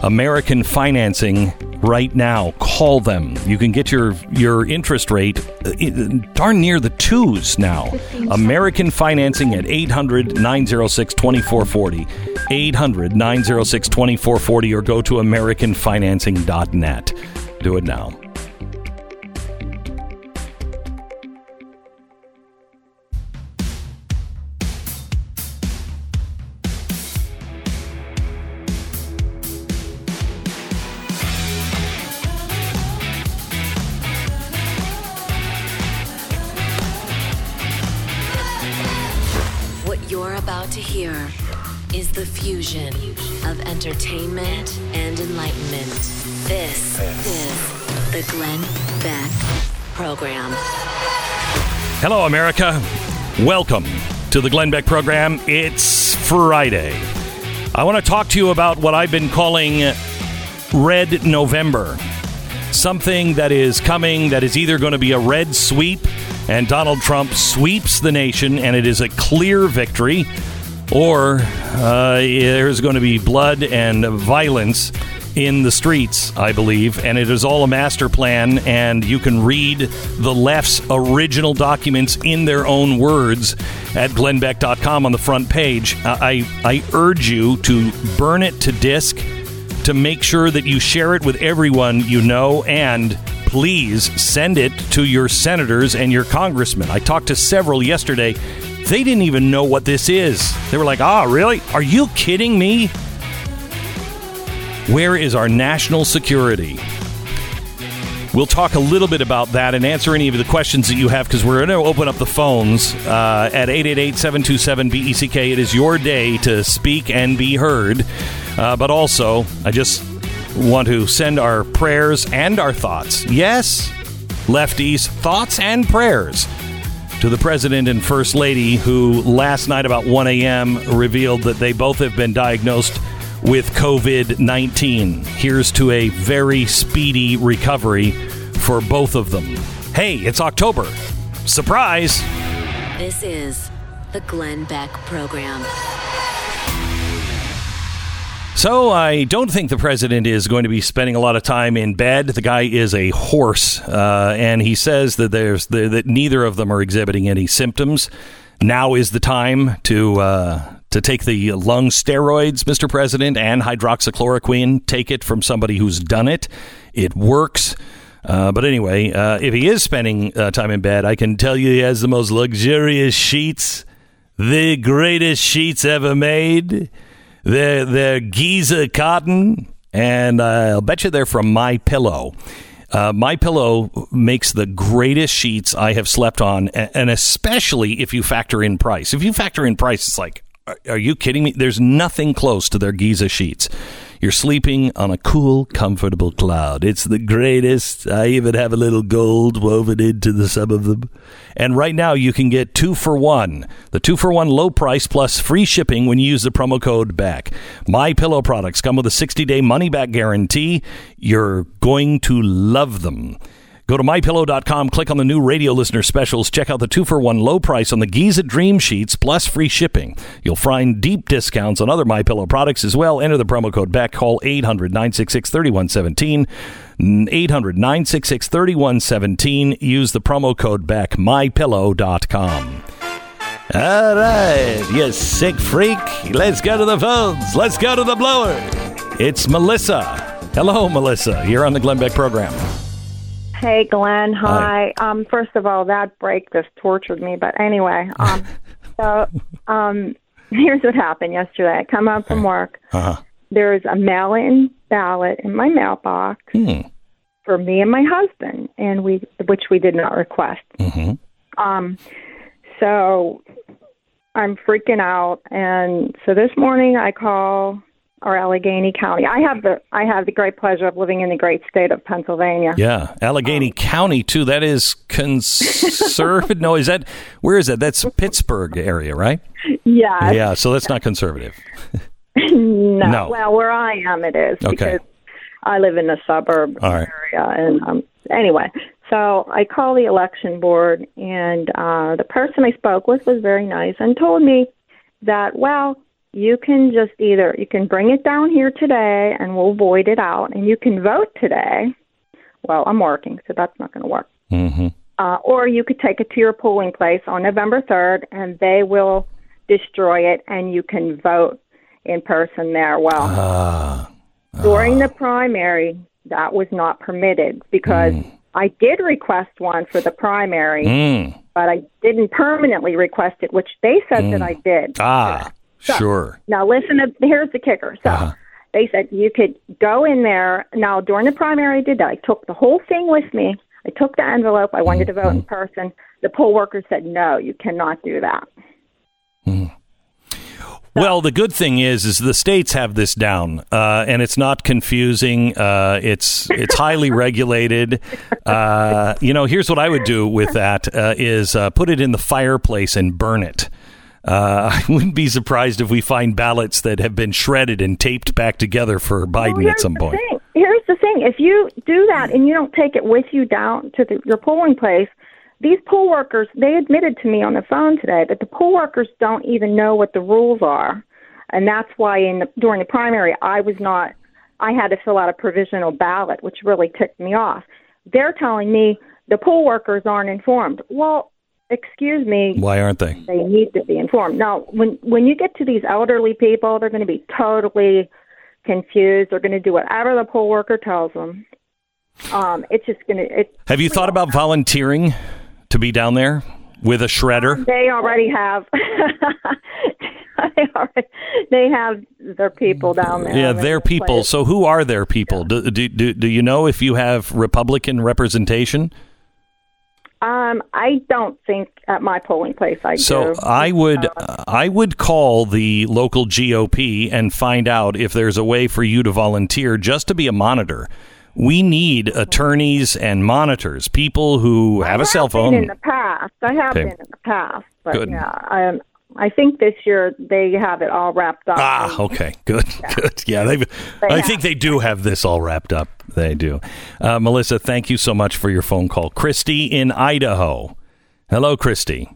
American financing right now. Call them. You can get your your interest rate uh, darn near the twos now. American financing at 800 906 2440. 800 906 2440 or go to AmericanFinancing.net. Do it now. America. Welcome to the Glenn Beck program. It's Friday. I want to talk to you about what I've been calling Red November. Something that is coming that is either going to be a red sweep and Donald Trump sweeps the nation and it is a clear victory, or uh, there's going to be blood and violence in the streets, I believe, and it is all a master plan, and you can read the left's original documents in their own words at glennbeck.com on the front page. I, I urge you to burn it to disk to make sure that you share it with everyone you know and please send it to your senators and your congressmen. I talked to several yesterday. They didn't even know what this is. They were like, ah, really? Are you kidding me? Where is our national security? We'll talk a little bit about that and answer any of the questions that you have because we're going to open up the phones uh, at 888 727 BECK. It is your day to speak and be heard. Uh, but also, I just want to send our prayers and our thoughts. Yes, lefties, thoughts and prayers to the president and first lady who last night about 1 a.m. revealed that they both have been diagnosed with COVID 19. Here's to a very speedy recovery for both of them. Hey, it's October. Surprise! This is the Glenn Beck Program. So I don't think the president is going to be spending a lot of time in bed. The guy is a horse, uh, and he says that there's that neither of them are exhibiting any symptoms. Now is the time to uh, to take the lung steroids, Mr. President, and hydroxychloroquine. Take it from somebody who's done it. It works. Uh, but anyway, uh, if he is spending uh, time in bed, I can tell you he has the most luxurious sheets, the greatest sheets ever made. They're they're Giza cotton, and I'll bet you they're from My Pillow. Uh, My Pillow makes the greatest sheets I have slept on, and especially if you factor in price. If you factor in price, it's like, are, you kidding me? There's nothing close to their Giza sheets. You're sleeping on a cool, comfortable cloud. It's the greatest. I even have a little gold woven into the some of them. And right now, you can get two for one. The two for one low price plus free shipping when you use the promo code BACK. My Pillow products come with a 60 day money back guarantee. You're going to love them. Go to mypillow.com, click on the new radio listener specials, check out the two for one low price on the Giza Dream Sheets plus free shipping. You'll find deep discounts on other MyPillow products as well. Enter the promo code BACK. Call 800 966 3117. 800 966 3117. Use the promo code BACK. MyPillow.com. All right, you sick freak. Let's go to the phones. Let's go to the blower. It's Melissa. Hello, Melissa. You're on the Glenn Beck program. Hey, Glenn. Hi. Um, first of all, that break just tortured me. But anyway, um, so um, here's what happened yesterday. I come home from work. Uh-huh. There's a mail-in ballot in my mailbox Hmm. for me and my husband, and we, which we did not request. Mm-hmm. Um, so I'm freaking out, and so this morning I call our Allegheny County. I have the I have the great pleasure of living in the great state of Pennsylvania. Yeah, Allegheny County too. That is conservative. no, is that where is that? That's Pittsburgh area, right? Yeah. Yeah, so that's not conservative. no. No. Well, where I am, it is Okay. because I live in a suburb All right. area, and um, anyway, so I call the election board, and uh, the person I spoke with was very nice and told me that well, you can just either you can bring it down here today, and we'll void it out, and you can vote today. Well, I'm working, so that's not going to work. Mm-hmm. Uh, or you could take it to your polling place on November 3rd, and they will destroy it, and you can vote in person there. Well, Ah. during the primary, that was not permitted because I did request one for the primary, Mm. but I didn't permanently request it, which they said that I did. Ah, So- sure. Now, listen to here's the kicker. So they said you could go in there. Now, during the primary, did. I took the whole thing with me. I took the envelope. I wanted to vote in person. The poll workers said, no, you cannot do that. Well, the good thing is, is the states have this down, uh, and it's not confusing. Uh, it's it's highly regulated. Uh, you know, here's what I would do with that: uh, is uh, put it in the fireplace and burn it. Uh, I wouldn't be surprised if we find ballots that have been shredded and taped back together for Biden at some point. thing. Here's the thing: if you do that and you don't take it with you down to the, your polling place, these poll workers they admitted to me on the phone today that the poll workers don't even know what the rules are, and that's why in the, during the primary I was not. I had to fill out a provisional ballot, which really ticked me off. They're telling me the poll workers aren't informed. Well, excuse me. Why aren't they? They need to be informed. Now, when when you get to these elderly people, they're going to be totally confused. They're going to do whatever the poll worker tells them. Um, it's just going to. It, Have you thought about volunteering to be down there with a shredder? they already have. they, already, they have their people down there. Yeah, their people. place. So who are their people? Do, do, do, do you know if you have Republican representation? Um, I don't think at my polling place I So do. I would I would call the local GOP and find out if there's a way for you to volunteer just to be a monitor. We need attorneys and monitors, people who have a cell been in the past. I have Okay. been in the past, but Good. yeah, um, I think this year they have it all wrapped up. Ah, okay, good, good. Yeah, they. I have. think they do have this all wrapped up. They do. Uh, Melissa, thank you so much for your phone call. Christy in Idaho. Hello, Christy.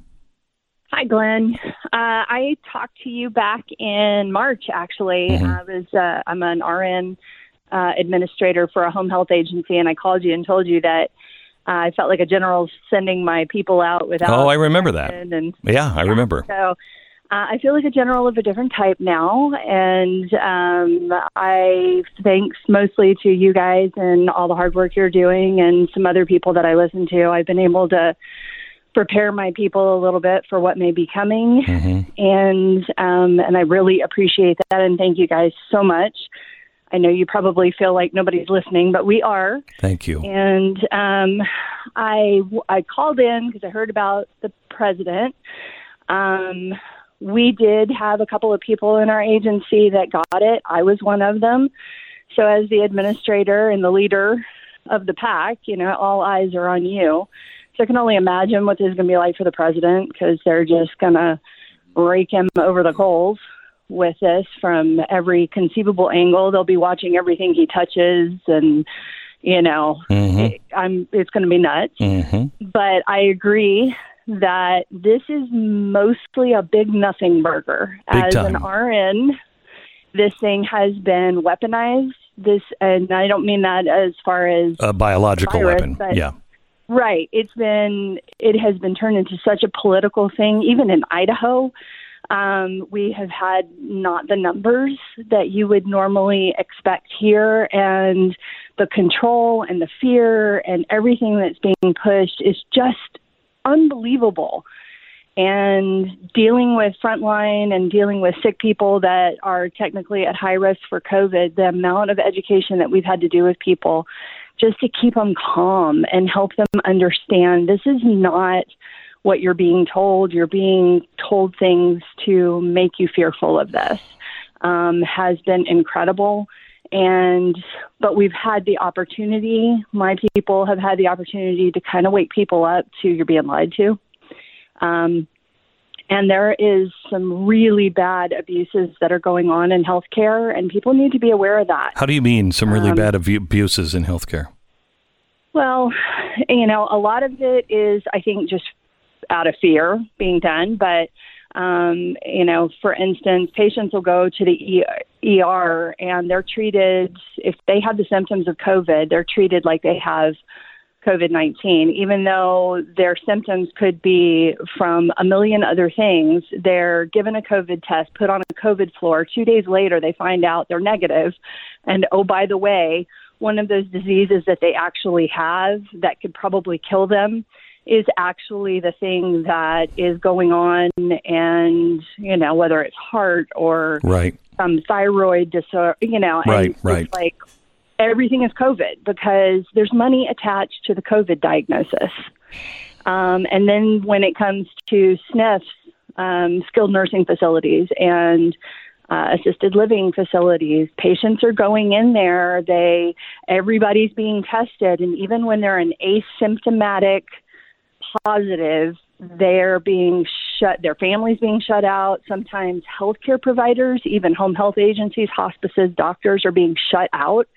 Hi, Glenn. Uh, I talked to you back in March. Actually, Mm-hmm. I was uh, I'm an RN uh, administrator for a home health agency, and I called you and told you that uh, I felt like a general sending my people out without. Oh, I remember that. And Yeah, I remember. so uh, I feel like a general of a different type now, and um, I thanks mostly to you guys and all the hard work you're doing, and some other people that I listen to. I've been able to prepare my people a little bit for what may be coming, and um, and I really appreciate that, and thank you guys so much. I know you probably feel like nobody's listening, but we are. Thank you. And um, I I called in because I heard about the president. Um, we did have a couple of people in our agency that got it. I was one of them. So, as the administrator and the leader of the pack, you know, all eyes are on you. So, I can only imagine what this is going to be like for the president because they're just going to rake him over the coals with this from every conceivable angle. They'll be watching everything he touches and you know, it, I'm it's going to be nuts. Mm-hmm. But I agree that this is mostly a big nothing burger. Big As time. an RN, this thing has been weaponized. This, and I don't mean that as far as A biological virus, weapon. but- Yeah. Right. It's been it has been turned into such a political thing. Even in Idaho, um, we have had not the numbers that you would normally expect here, and the control and the fear and everything that's being pushed is just unbelievable. And dealing with frontline and dealing with sick people that are technically at high risk for COVID, the amount of education that we've had to do with people just to keep them calm and help them understand this is not what you're being told. You're being told things to make you fearful of this um, has been incredible. And but we've had the opportunity. My people have had the opportunity to kind of wake people up to you're being lied to. Um, and there is some really bad abuses that are going on in healthcare, and people need to be aware of that. How do you mean some really Um, bad abu- abuses in healthcare? Well, you know, a lot of it is, I think, just out of fear being done. But, um, you know, for instance, patients will go to the ER and they're treated, if they have the symptoms of COVID, they're treated like they have COVID 19, even though their symptoms could be from a million other things. They're given a COVID test, put on a COVID floor. Two days later, they find out they're negative. And oh, by the way, one of those diseases that they actually have that could probably kill them is actually the thing that is going on and you know whether it's heart or Right. some thyroid disorder you know and Right, it's right. like everything is covid because there's money attached to the covid diagnosis um, and then when it comes to SNFs, um, skilled nursing facilities and uh, assisted living facilities, patients are going in there. They everybody's being tested, and even when they're an asymptomatic positive, they're being shut. Their families being shut out. Sometimes healthcare providers, even home health agencies, hospices, doctors are being shut out,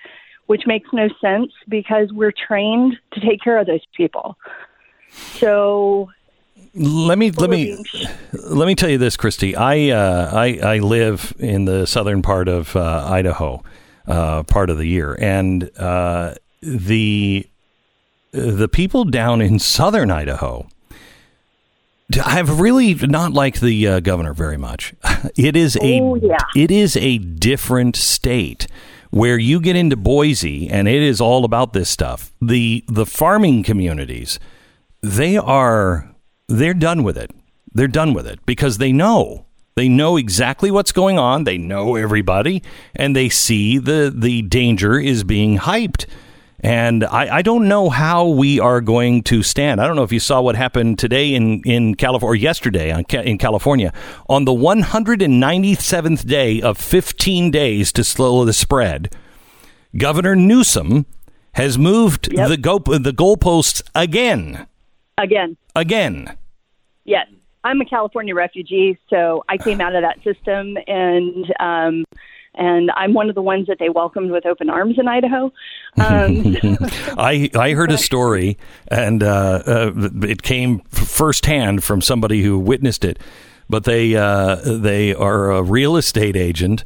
which makes no sense because we're trained to take care of those people. So Let me let me let me tell you this, Christy. I uh, I I live in the southern part of uh, Idaho, uh, part of the year, and uh, the the people down in southern Idaho have really not liked the uh, governor very much. It is a Oh, yeah. it is a different state where you get into Boise and it is all about this stuff. The the farming communities, they are they're done with it. They're done with it because they know. They know exactly what's going on. They know everybody and they see the the danger is being hyped. And I, I don't know how we are going to stand. I don't know if you saw what happened today in, in California, or yesterday on, in California. On the 197th day of 15 days to slow the spread, Governor Newsom has moved the, go- the goalposts again. again, Again. yes, I'm a California refugee, so I came out of that system, and um, and I'm one of the ones that they welcomed with open arms in Idaho. Um, I I heard a story, and uh, uh, it came firsthand from somebody who witnessed it. But they uh, they are a real estate agent,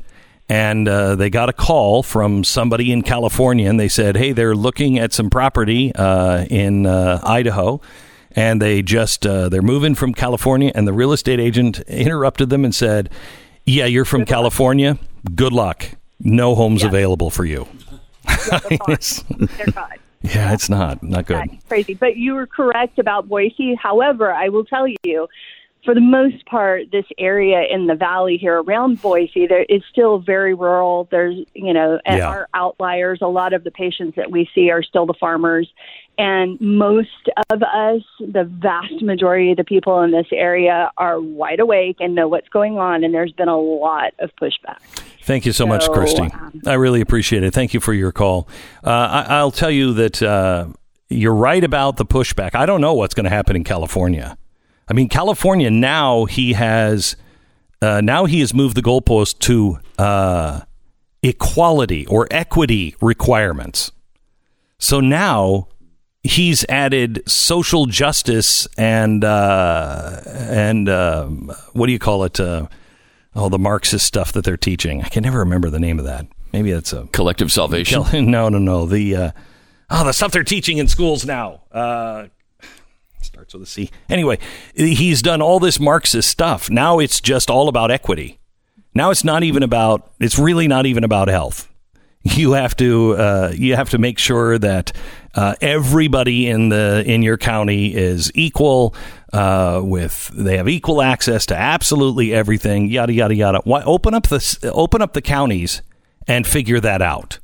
and uh, they got a call from somebody in California, and they said, "Hey, they're looking at some property uh, in uh, Idaho." And they just uh, they're moving from California, and the real estate agent interrupted them and said, "Yeah, you're from California. Good luck. No homes available for you." It's- they're gone. yeah, it's not not good. That's crazy. But you were correct about Boise. However, I will tell you, for the most part, this area in the valley here around Boise, there is still very rural. There's, you know, and Yeah. our outliers. A lot of the patients that we see are still the farmers, and most of us, the vast majority of the people in this area, are wide awake and know what's going on. And there's been a lot of pushback. Thank you so, much, So, Christy. um, I really appreciate it. Thank you for your call. Uh, I, I'll tell you that uh, you're right about the pushback. I don't know what's going to happen in California. I mean, California now he has uh, now he has moved the goalpost to uh, equality or equity requirements. So now he's added social justice and uh, and um, what do you call it? Oh, the Marxist stuff that they're teaching. I can never remember the name of that. Maybe it's a collective salvation. No, no, no. The uh, oh, the stuff they're teaching in schools now. Uh, starts with a C. Anyway, he's done all this Marxist stuff. Now it's just all about equity. Now it's not even about. It's really not even about health. You have to uh, you have to make sure that uh, everybody in the in your county is equal. Uh, with they have equal access to absolutely everything. Yada yada yada. Why open up the open up the counties and figure that out?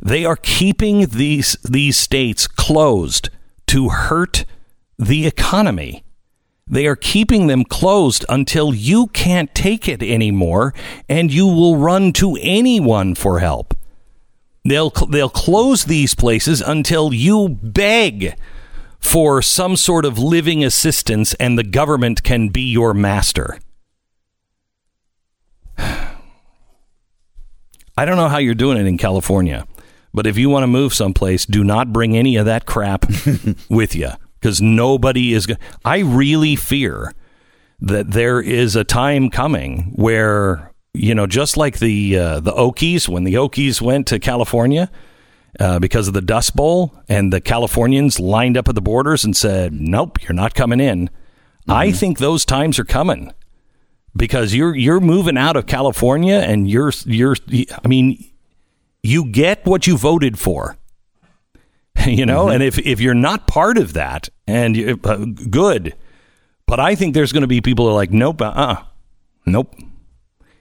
They are keeping these these states closed to hurt the economy. They are keeping them closed until you can't take it anymore and you will run to anyone for help. They'll they'll close these places until you beg for some sort of living assistance and the government can be your master. I don't know how you're doing it in California, but if you want to move someplace, do not bring any of that crap with you because nobody is going. I really fear that there is a time coming where you know, just like the uh, the Okies when the Okies went to California uh, because of the Dust Bowl, and the Californians lined up at the borders and said, "Nope, you're not coming in." I think those times are coming because you're you're moving out of California, and you're you're. I mean, you get what you voted for. you know, and if if you're not part of that, and you, uh, good, but I think there's going to be people who are like, nope, uh, uh nope,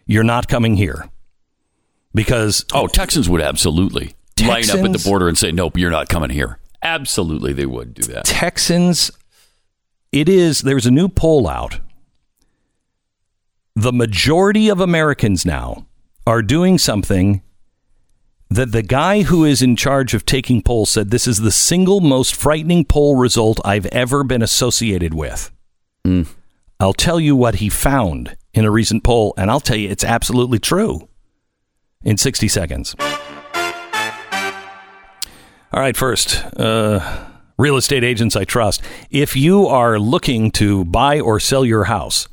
you're not coming here because oh, Texans would absolutely line up at the border and say, "Nope, you're not coming here." Absolutely, they would do that. Texans, it is, there's a new poll out. The majority of Americans now are doing something that the guy who is in charge of taking polls said this is the single most frightening poll result I've ever been associated with. Hmm. I'll tell you what he found in a recent poll, and I'll tell you it's absolutely true in 60 seconds. All right, first, uh, real estate agents I trust. If you are looking to buy or sell your house,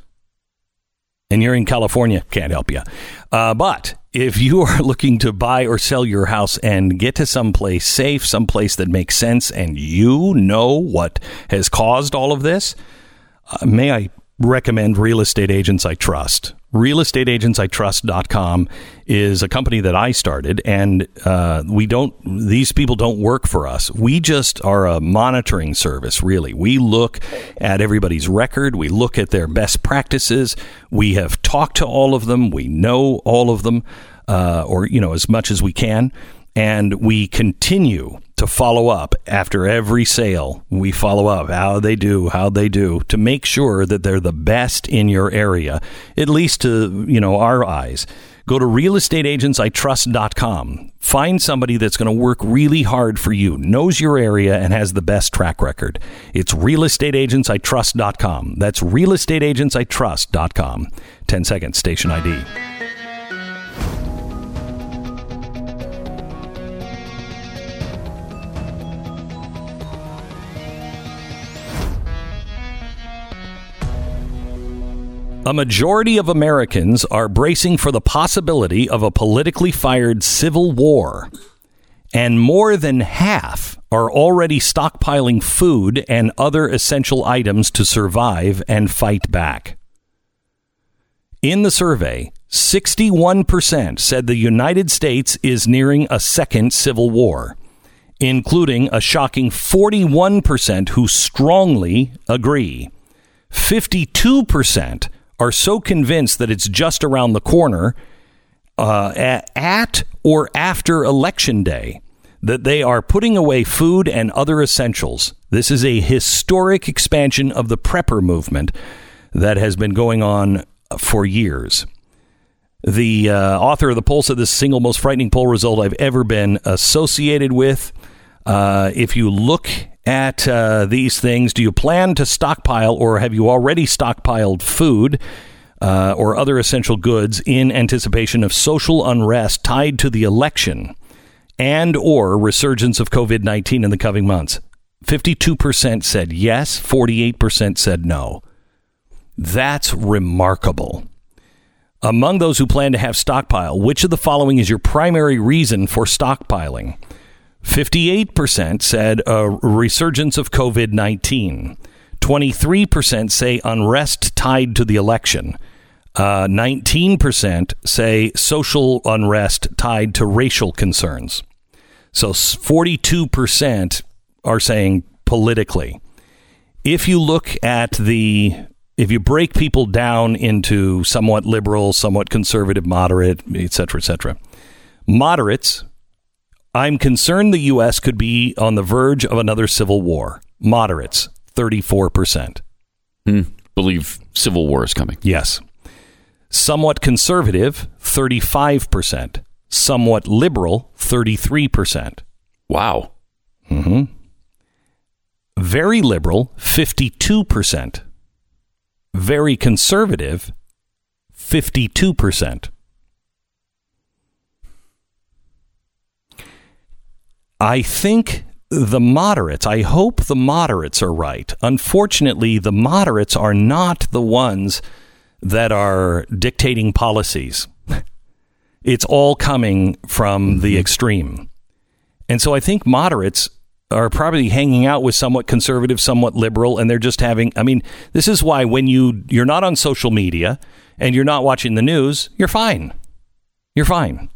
and you're in California, can't help you. Uh, but if you are looking to buy or sell your house and get to someplace safe, someplace that makes sense, and you know what has caused all of this, uh, may I recommend Real Estate Agents I Trust. RealestateAgentsITrust.com is a company that I started, and uh, we don't. These people don't work for us. We just are a monitoring service. Really, we look at everybody's record. We look at their best practices. We have talked to all of them. We know all of them, uh, or you know, as much as we can, and we continue to follow up after every sale. We follow up how they do, how they do to make sure that they're the best in your area, at least to, you know, our eyes. Go to realestateagentsitrust.com. Find somebody that's going to work really hard for you, knows your area, and has the best track record. It's realestateagentsitrust.com. That's realestateagentsitrust.com. 10 seconds, station ID. A majority of Americans are bracing for the possibility of a politically fired civil war, and more than half are already stockpiling food and other essential items to survive and fight back. In the survey, 61% said the United States is nearing a second civil war, including a shocking 41% who strongly agree. 52% are so convinced that it's just around the corner uh, at, or after election day that they are putting away food and other essentials. This is a historic expansion of the prepper movement that has been going on for years. The uh, author of the poll said this single most frightening poll result I've ever been associated with. Uh, if you look at uh, these things, do you plan to stockpile or have you already stockpiled food? Uh, or other essential goods in anticipation of social unrest tied to the election and or resurgence of COVID-19 in the coming months. 52% said yes, 48% said no. That's remarkable. Among those who plan to have stockpile, which of the following is your primary reason for stockpiling? 58% said a resurgence of COVID 19. 23% say unrest tied to the election. Uh, 19% say social unrest tied to racial concerns. So 42% are saying politically. If you look at the, if you break people down into somewhat liberal, somewhat conservative, moderate, et cetera, et cetera, moderates, I'm concerned the U.S. could be on the verge of another civil war. Moderates, 34%. Hmm. Believe civil war is coming. Yes. Somewhat conservative, 35%. Somewhat liberal, 33%. Wow. Mm-hmm. Very liberal, 52%. Very conservative, 52%. I think the moderates, I hope the moderates are right. Unfortunately, the moderates are not the ones that are dictating policies. It's all coming from the mm-hmm. extreme. And so I think moderates are probably hanging out with somewhat conservative, somewhat liberal, and they're just having. I mean, this is why when you you're not on social media and you're not watching the news, you're fine. You're fine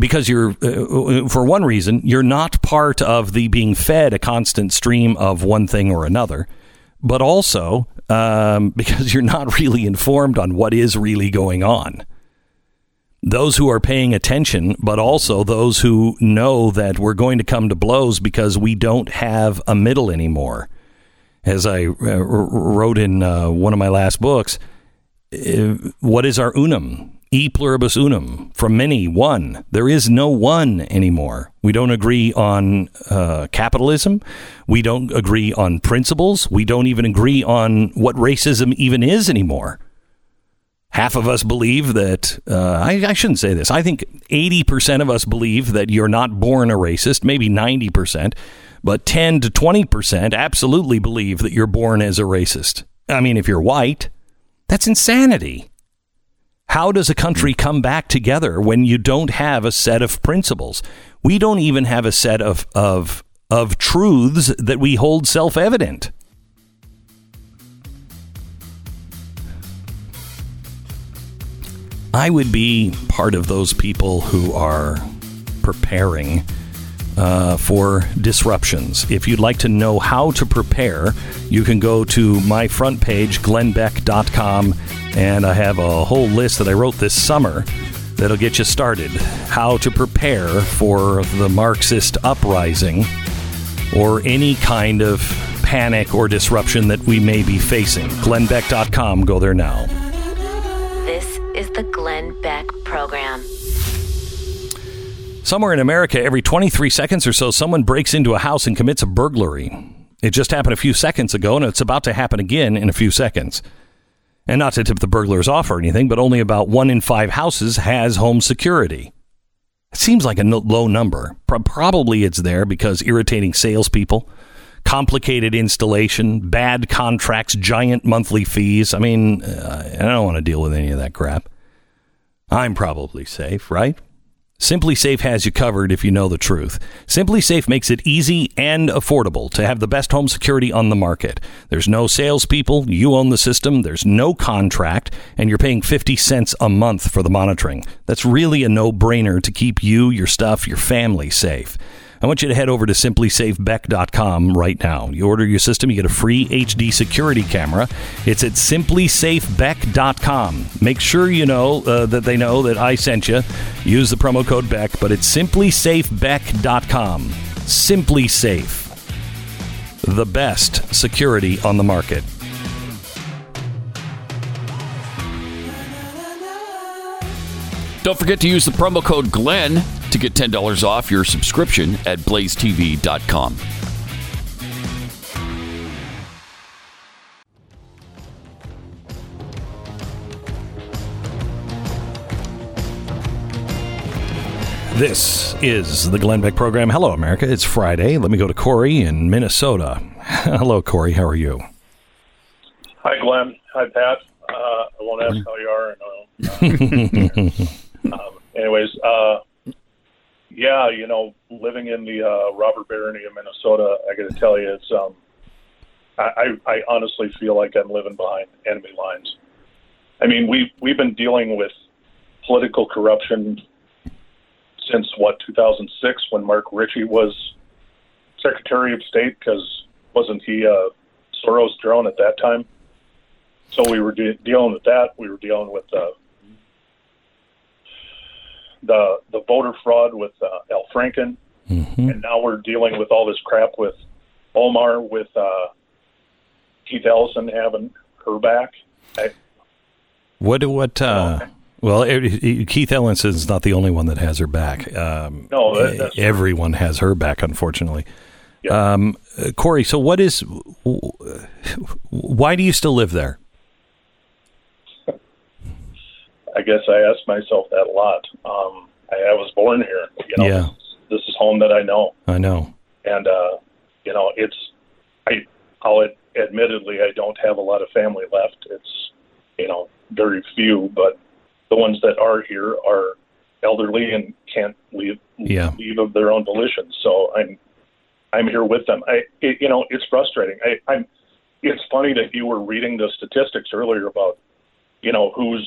because you're uh, for one reason you're not part of the being fed a constant stream of one thing or another, but also um, because you're not really informed on what is really going on those who are paying attention, but also those who know that we're going to come to blows because we don't have a middle anymore. As I uh, wrote in uh, one of my last books, uh, what is our unum? E pluribus unum. From many, one. There is no one anymore. We don't agree on uh, capitalism. We don't agree on principles. We don't even agree on what racism even is anymore. Half of us believe that, uh, I, I, shouldn't say this. I think 80% of us believe that you're not born a racist, maybe 90%, but 10 to 20% absolutely believe that you're born as a racist. I mean, if you're white, that's insanity. How does a country come back together when you don't have a set of principles? We don't even have a set of, of, of truths that we hold self evident. I would be part of those people who are preparing uh, for disruptions. If you'd like to know how to prepare, you can go to my front page, glennbeck.com, and I have a whole list that I wrote this summer that'll get you started. How to prepare for the Marxist uprising or any kind of panic or disruption that we may be facing. glennbeck.com, go there now This is the Glenn Beck Program. Somewhere in America, every 23 seconds or so, someone breaks into a house and commits a burglary. It just happened a few seconds ago, and it's about to happen again in a few seconds. And not to tip the burglars off or anything, but only about one in five houses has home security. It seems like a low number. Probably it's there because irritating salespeople complicated installation, bad contracts, giant monthly fees. I mean, uh, I don't want to deal with any of that crap. I'm probably safe, right? SimpliSafe has you covered if you know the truth. SimpliSafe makes it easy and affordable to have the best home security on the market. There's no salespeople, you own the system, there's no contract, and you're paying 50 cents a month for the monitoring. That's really a no brainer to keep you, your stuff, your family safe. I want you to head over to simplisafebeck.com right now. You order your system, you get a free HD security camera. It's at simplisafebeck.com. Make sure you know uh, that they know that I sent you. Use the promo code BECK, but it's simplisafebeck.com. Simply Safe. The best security on the market. Don't forget to use the promo code Glenn to get $10 off your subscription at blazetv.com. This is the Glenn Beck program. Hello, America. It's Friday. Let me go to Corey in Minnesota. Hello, Corey. How are you? Hi, Glenn. Hi, Pat. Uh, I won't ask how you are. Um, anyways, uh, yeah, you know, living in the uh, robber barony of Minnesota, I got to tell you, it's um, I, I, I honestly feel like I'm living behind enemy lines. I mean, we we've been dealing with political corruption since what 2006 when Mark Ritchie was Secretary of State because wasn't he uh, Soros drone at that time? So we were de- dealing with that. We were dealing with uh, the the voter fraud with uh, Al Franken, and now we're dealing with all this crap with Omar with uh, Keith Ellison having her back. I, What? What? Uh, well, Keith Ellison's not the only one that has her back. Um, No, that- everyone has her back, unfortunately. Um, uh, Corey, so what is? Why do you still live there? I guess I ask myself that a lot. Um, I, I was born here. You know, Yeah. this is home that I know. I know. and uh, you know it's I I'll ad- admittedly I don't have a lot of family left. It's you know very few, but the ones that are here are elderly and can't leave Yeah. leave of their own volition. So I'm I'm here with them. I it, you know it's frustrating. I, I'm it's funny that you were reading the statistics earlier about you know who's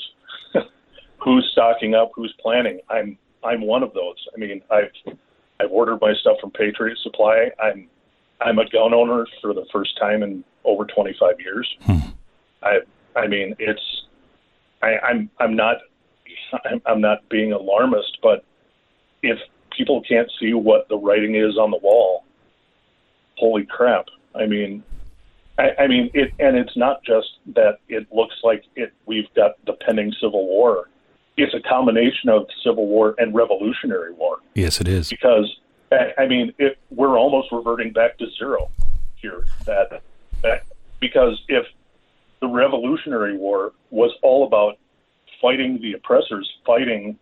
who's stocking up, who's planning. I'm I'm one of those. I mean I've I've ordered my stuff from Patriot Supply. I'm I'm a gun owner for the first time in over 25 years. Hmm. I I mean it's I, I'm I'm not I'm, I'm not being alarmist, but if people can't see what the writing is on the wall, holy crap! I mean, I, I mean it, and it's not just that it looks like it. We've got the pending civil war. It's a combination of civil war and revolutionary war Yes, it is. because I mean it, we're almost reverting back to zero here. That, that because if the Revolutionary War was all about fighting the oppressors, fighting,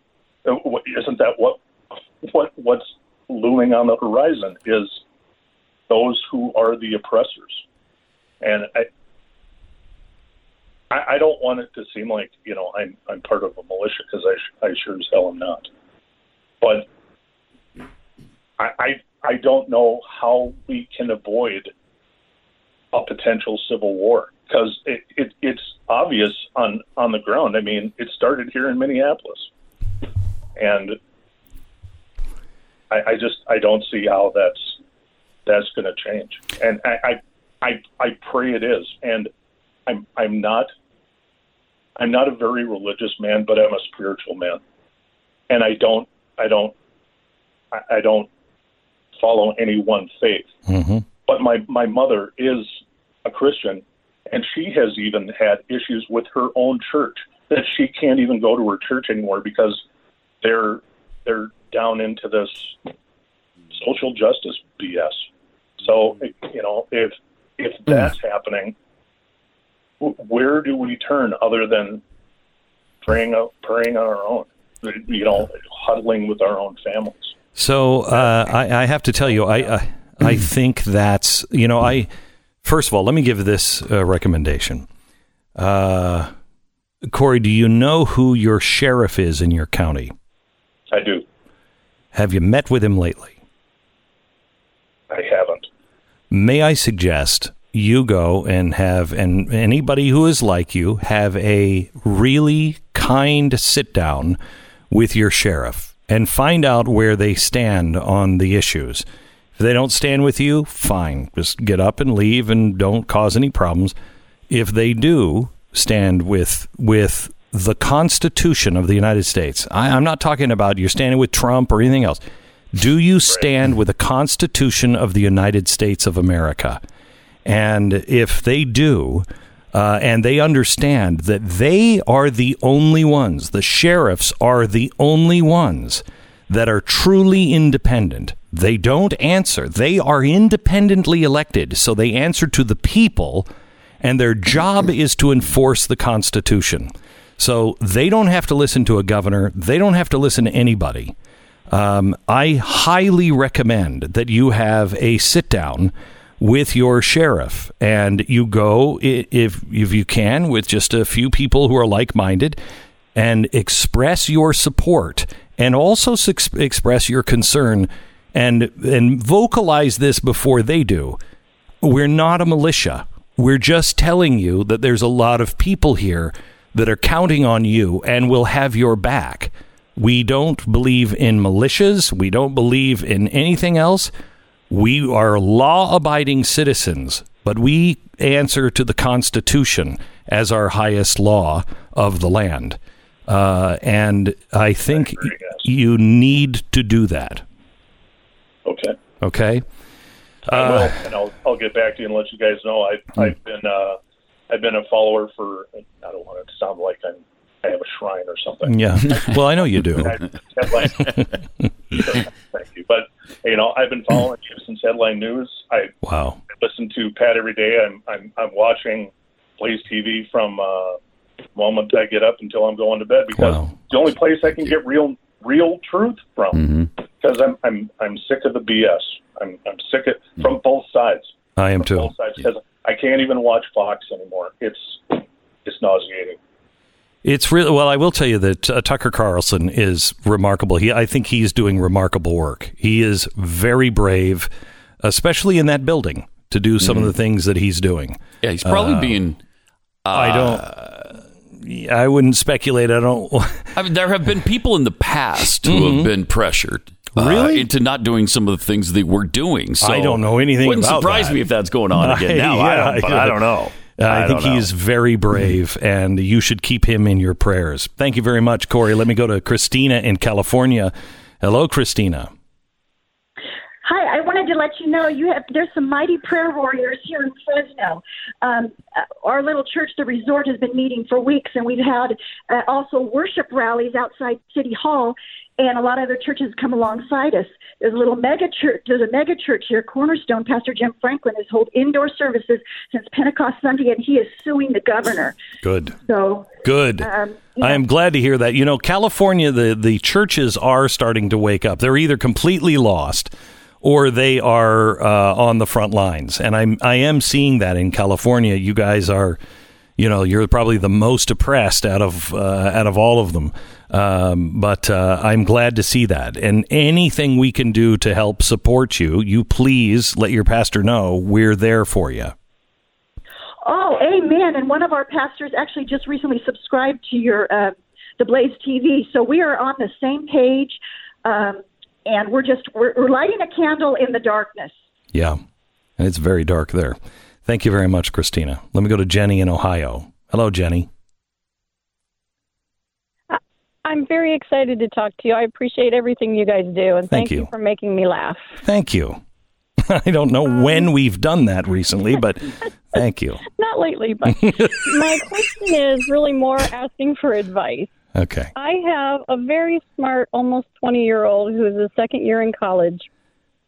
uh, isn't that what what what's looming on the horizon is those who are the oppressors, and I. I I don't want it to seem like you know I'm I'm part of a militia because I I sure as hell am not, but I, I I don't know how we can avoid a potential civil war because it, it it's obvious on on the ground. I mean, it started here in Minneapolis, and I, I just I don't see how that's that's going to change. And I, I I I pray it is. And I'm I'm not I'm not a very religious man, but I'm a spiritual man, and I don't I don't I, don't follow any one faith. Mm-hmm. But my my mother is a Christian, and she has even had issues with her own church that she can't even go to her church anymore because they're they're down into this social justice BS. So you know if if that's happening, where do we turn other than praying out, praying on our own? You know, huddling with our own families. So uh, I, I have to tell you, I, I I think that's you know I first of all let me give this uh, recommendation. Uh, Corey, do you know who your sheriff is in your county? I do. Have you met with him lately? I haven't. May I suggest you go and have and anybody who is like you have a really kind sit down with your sheriff and find out where they stand on the issues. If they don't stand with you, fine. Just get up and leave and don't cause any problems. If they do stand with with the Constitution of the United States, I, I'm not talking about you're standing with Trump or anything else. Do you stand with the Constitution of the United States of America? And if they do, uh, and they understand that they are the only ones, the sheriffs are the only ones that are truly independent. They don't answer. They are independently elected, so they answer to the people, and their job is to enforce the Constitution. So they don't have to listen to a governor, they don't have to listen to anybody. Um, I highly recommend that you have a sit down with your sheriff. And you go if if you can with just a few people who are like-minded and express your support and also s- express your concern and and vocalize this before they do. We're not a militia. We're just telling you that there's a lot of people here that are counting on you and will have your back. We don't believe in militias. We don't believe in anything else we are law abiding citizens, but we answer to the Constitution as our highest law of the land. Uh, and I think you need to do that. Okay. Okay? I Uh, will, and I'll I'll get back to you and let you guys know. I Hmm. I've been uh, I've been a follower for. I don't want it to sound like I'm I have a shrine or something. Yeah. Well, I know you do. Headline. Thank you, but you know I've been following you since headline news. I Wow. listen to Pat every day. I'm I'm I'm watching Blaze TV from uh, the moment I get up until I'm going to bed because Wow. it's the only place I can get real real truth from. Because I'm I'm I'm sick of the BS. I'm I'm sick of from both sides. I am too. Both sides because I can't even watch Fox anymore. It's it's nauseating. It's really well. I will tell you that uh, Tucker Carlson is remarkable. He, I think he's doing remarkable work. He is very brave, especially in that building, to do some of the things that he's doing. Yeah, he's probably Uh, being. I don't. I wouldn't speculate. I don't. I mean, there have been people in the past who Mhm. have been pressured. uh, Really? into not doing some of the things they were doing. So I don't know anything Wouldn't surprise that. me if that's going on again now. I don't, I don't know. Uh, I, I think don't know. he's very brave, and you should keep him in your prayers. Thank you very much, Corey. Let me go to Christina in California. Hello, Christina. Hi, I wanted to let you know you have there's some mighty prayer warriors here in Fresno. Um, uh, our little church, the resort, has been meeting for weeks, and we've had uh, also worship rallies outside City Hall, and a lot of other churches come alongside us. There's a little mega church. There's a mega church here, Cornerstone. Pastor Jim Franklin has held indoor services since Pentecost Sunday, and he is suing the governor. Good. So Good. Um, I am glad to hear that. You know, California, the, the churches are starting to wake up. They're either completely lost or they are uh, on the front lines. And I'm, I am seeing that in California. You guys are, you know, you're probably the most oppressed out of, uh, out of all of them. Um, but uh, I'm glad to see that. And anything we can do to help support you, you please let your pastor know we're there for you. Oh, amen. And one of our pastors actually just recently subscribed to your uh, the Blaze TV, so we are on the same page, um, and we're just we're, we're lighting a candle in the darkness. Yeah. And it's very dark there. Thank you very much, Christina. Let me go to Jenny in Ohio. Hello, Jenny. I'm very excited to talk to you. I appreciate everything you guys do, and Thank thank, you. for making me laugh. Thank you. I don't know um, when we've done that recently, but thank you. Not lately, but my question is really more asking for advice. Okay. I have a very smart, almost 20 year old who is a second year in college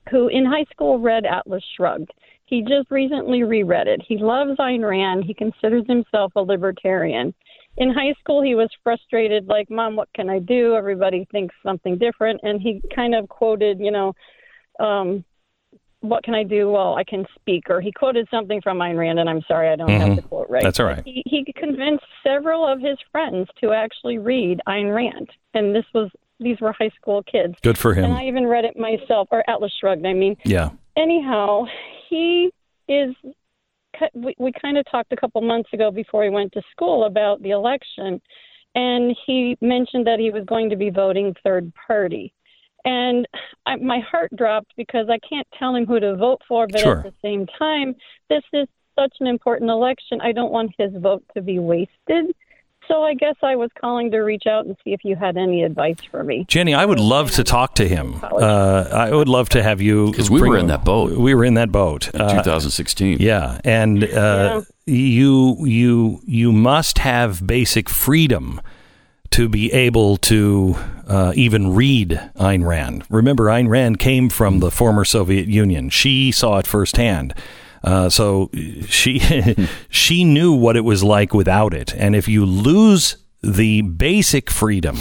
who in high school read Atlas Shrugged. He just recently reread it. He loves Ayn Rand. He considers himself a libertarian. In high school, he was frustrated, like, Mom, what can I do? Everybody thinks something different. And he kind of quoted, you know, um, what can I do? Well, I can speak. Or he quoted something from Ayn Rand, and I'm sorry, I don't have Mhm. the quote right. That's all right. He, he convinced several of his friends to actually read Ayn Rand, and this was these were high school kids. Good for him. And I even read it myself, or Atlas Shrugged. I mean, Yeah. anyhow, he is. We, we kind of talked a couple months ago before he went to school about the election, and he mentioned that he was going to be voting third party. And I, my heart dropped because I can't tell him who to vote for, but Sure. at the same time, this is such an important election. I don't want his vote to be wasted. So I guess I was calling to reach out and see if you had any advice for me. Jenny, I would love to talk to him. Uh, I would love to have you because we were in that boat. We were in that boat, Uh, 2016. Yeah, and uh, you you you must have basic freedom to be able to uh, even read Ayn Rand. Remember, Ayn Rand came from the former Soviet Union. She saw it firsthand. Uh, so she she knew what it was like without it. And if you lose the basic freedom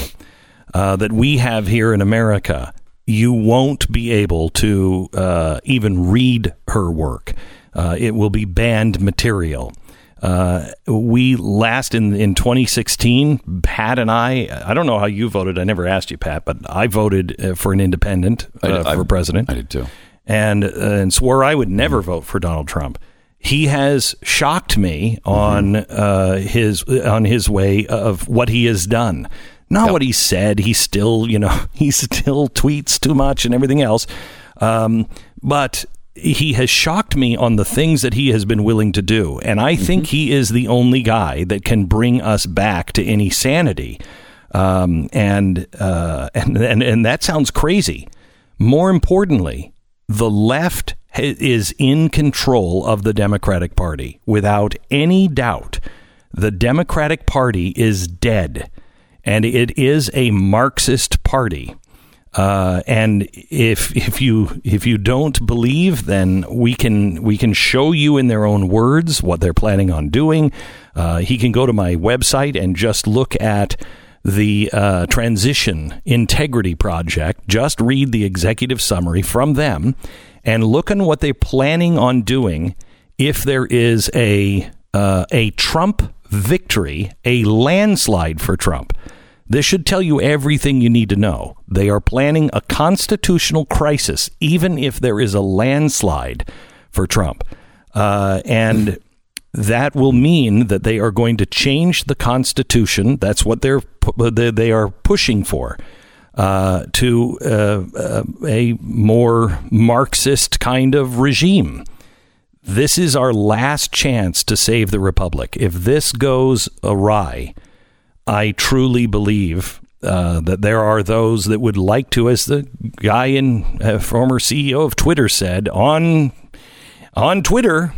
uh, that we have here in America, you won't be able to uh, even read her work. Uh, it will be banned material. Uh, we last in in 2016, Pat and I. I don't know how you voted. I never asked you, Pat, but I voted uh, for an independent uh, I- for president. I did too. And uh, and swore I would never vote for Donald Trump. He has shocked me on uh, his on his way of what he has done. Not what he said. He still, you know, he still tweets too much and everything else. Um, but he has shocked me on the things that he has been willing to do, and I think he is the only guy that can bring us back to any sanity. Um, and, uh, and and and that sounds crazy. More importantly, the left is in control of the Democratic Party without any doubt. The Democratic Party is dead, and it is a Marxist party. Uh, and if if you if you don't believe, then we can we can show you in their own words what they're planning on doing. Uh, he can go to my website and just look at the uh, Transition Integrity Project. Just read the executive summary from them and look on what they're planning on doing if there is a uh, a Trump victory, a landslide for Trump. This should tell you everything you need to know. They are planning a constitutional crisis, even if there is a landslide for Trump. Uh, and that will mean that they are going to change the Constitution. That's what they're they they are pushing for. Uh, to uh, uh, a more Marxist kind of regime. This is our last chance to save the republic. If this goes awry, I truly believe uh, that there are those that would like to, as the guy in uh, former CEO of Twitter said on on Twitter,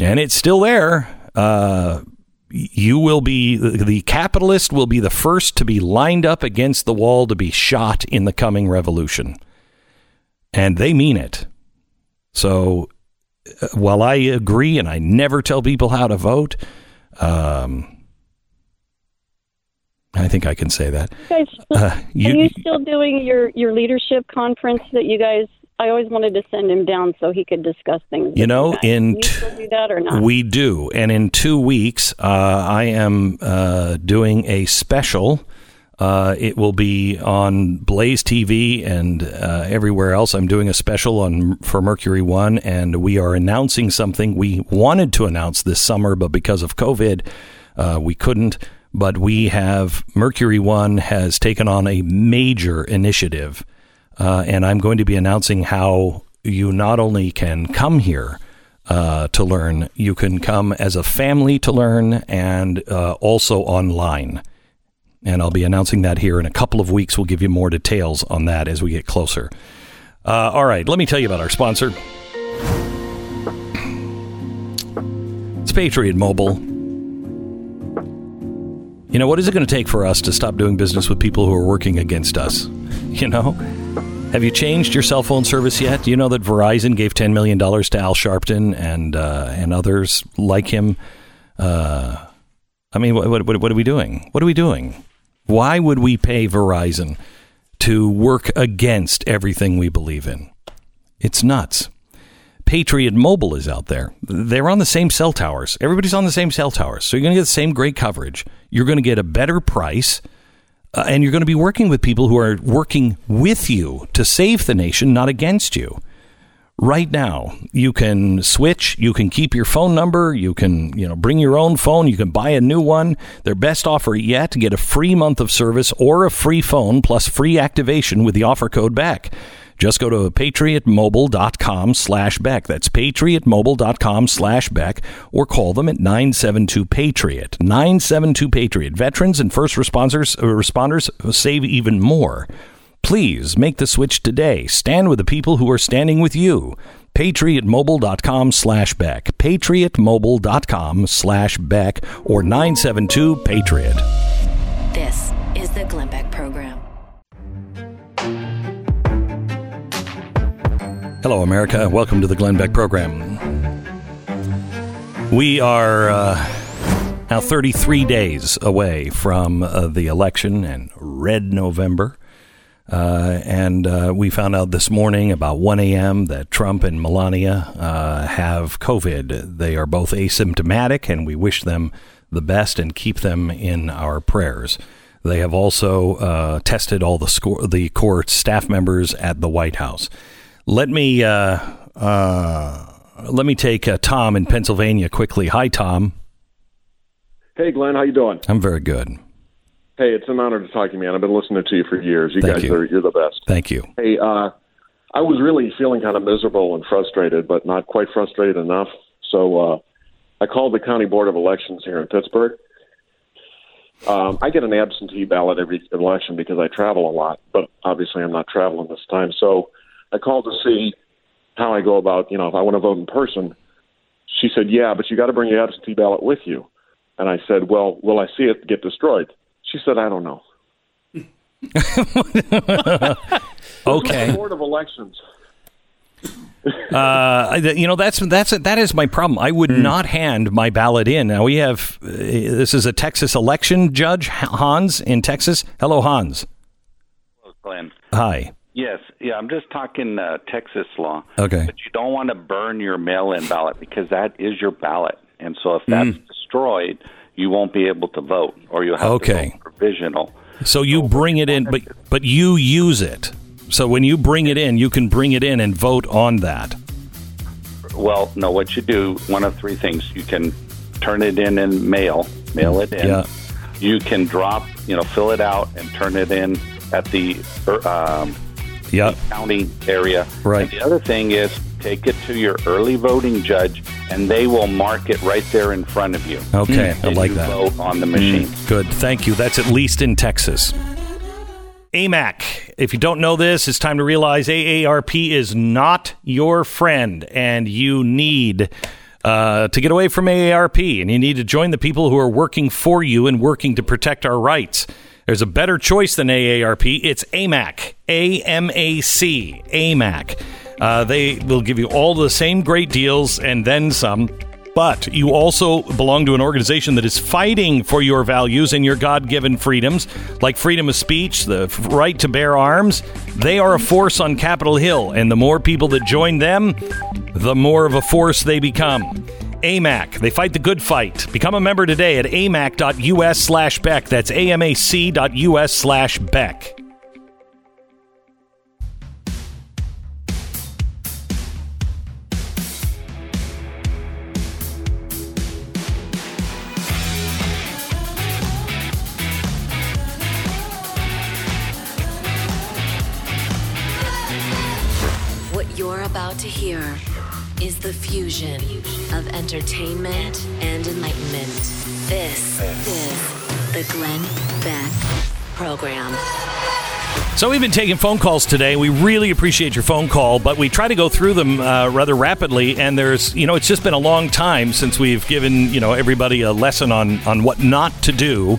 and it's still there. Uh, you will be the capitalist will be the first to be lined up against the wall to be shot in the coming revolution, and they mean it. So, uh, while I agree, and I never tell people how to vote. Um, I think I can say that. You guys, Uh, are you- you still doing your your leadership conference that you guys? I always wanted to send him down so he could discuss things. You know, in Do you do that or not? We do. And in two weeks, uh, I am uh, doing a special. Uh, it will be on Blaze TV and uh, everywhere else. I'm doing a special on for Mercury One, and we are announcing something we wanted to announce this summer, but because of COVID, uh, we couldn't. But we have Mercury One has taken on a major initiative, uh, and I'm going to be announcing how you not only can come here uh, to learn, you can come as a family to learn, and uh, also online. And I'll be announcing that here in a couple of weeks. We'll give you more details on that as we get closer. Uh, all right, let me tell you about our sponsor. It's Patriot Mobile. You know, what is it going to take for us to stop doing business with people who are working against us? You know? Have you changed your cell phone service yet? Do you know that Verizon gave $10 million to Al Sharpton and, uh, and others like him? Uh, I mean, what, what, what are we doing? What are we doing? Why would we pay Verizon to work against everything we believe in? It's nuts. Patriot Mobile is out there. They're on the same cell towers. Everybody's on the same cell towers. So you're going to get the same great coverage. You're going to get a better price. Uh, and you're going to be working with people who are working with you to save the nation, not against you. right now. You can switch, you can keep your phone number, you can, you know, bring your own phone, you can buy a new one. Their best offer yet, to get a free month of service or a free phone plus free activation with the offer code Beck. Just go to patriotmobile.com slash Beck. That's patriotmobile.com slash Beck or call them at 972 Patriot. 972 Patriot. Veterans and first responders, uh, responders save even more. Please make the switch today. Stand with the people who are standing with you. PatriotMobile.com slash Beck. PatriotMobile.com slash Beck or 972 Patriot. Hello, America. Welcome to the Glenn Beck program. We are uh, now 33 days away from uh, the election and red November. Uh, and uh, we found out this morning about 1 a.m. that Trump and Melania uh, have COVID. They are both asymptomatic, and we wish them the best and keep them in our prayers. They have also uh, tested all the, score, the core staff members at the White House. Let me uh, uh, let me take uh, Tom in Pennsylvania quickly. Hi, Tom. Hey, Glenn, how you doing? I'm very good. Hey, it's an honor to talk to you, man. I've been listening to you for years. You Thank guys you. are you're the best. Thank you. Hey, uh, I was really feeling kind of miserable and frustrated, but not quite frustrated enough. So uh, I called the county board of elections here in Pittsburgh. Um, I get an absentee ballot every election because I travel a lot, but obviously I'm not traveling this time. So I called to see how I go about, you know, if I want to vote in person. She said, "Yeah, but you got to bring your absentee ballot with you." And I said, "Well, will I see it get destroyed?" She said, "I don't know." Okay. Board of Elections. Uh, you know that's that's that is my problem. I would not hand my ballot in. Now we have uh, this is a Texas election judge Hans in Texas. Hello, Hans. Hello, Glenn. Hi. Yes, yeah, I'm just talking uh, Texas law. Okay. But you don't want to burn your mail-in ballot because that is your ballot, and so if that's destroyed, you won't be able to vote, or you'll have Okay. to vote provisional. So you bring it in, but but you use it. So when you bring it in, you can bring it in and vote on that. Well, no, what you do, one of three things: you can turn it in and mail, mail it in. Yeah. You can drop, you know, fill it out and turn it in at the er, um, Yep. county area. Right. And the other thing is take it to your early voting judge, and they will mark it right there in front of you. Okay, I like you that. Vote on the machine. Good. Thank you. That's at least in Texas. AMAC. If you don't know this, it's time to realize AARP is not your friend, and you need uh, to get away from AARP, and you need to join the people who are working for you and working to protect our rights. There's a better choice than AARP. It's AMAC. A M A C. AMAC. Uh, they will give you all the same great deals and then some. But you also belong to an organization that is fighting for your values and your God given freedoms, like freedom of speech, the right to bear arms. They are a force on Capitol Hill, and the more people that join them, the more of a force they become. AMAC, they fight the good fight. Become a member today at amac.us slash Beck. That's amac.us slash Beck. So we've been taking phone calls today. We really appreciate your phone call, but we try to go through them uh, rather rapidly. And there's, you know, it's just been a long time since we've given, you know, everybody a lesson on on what not to do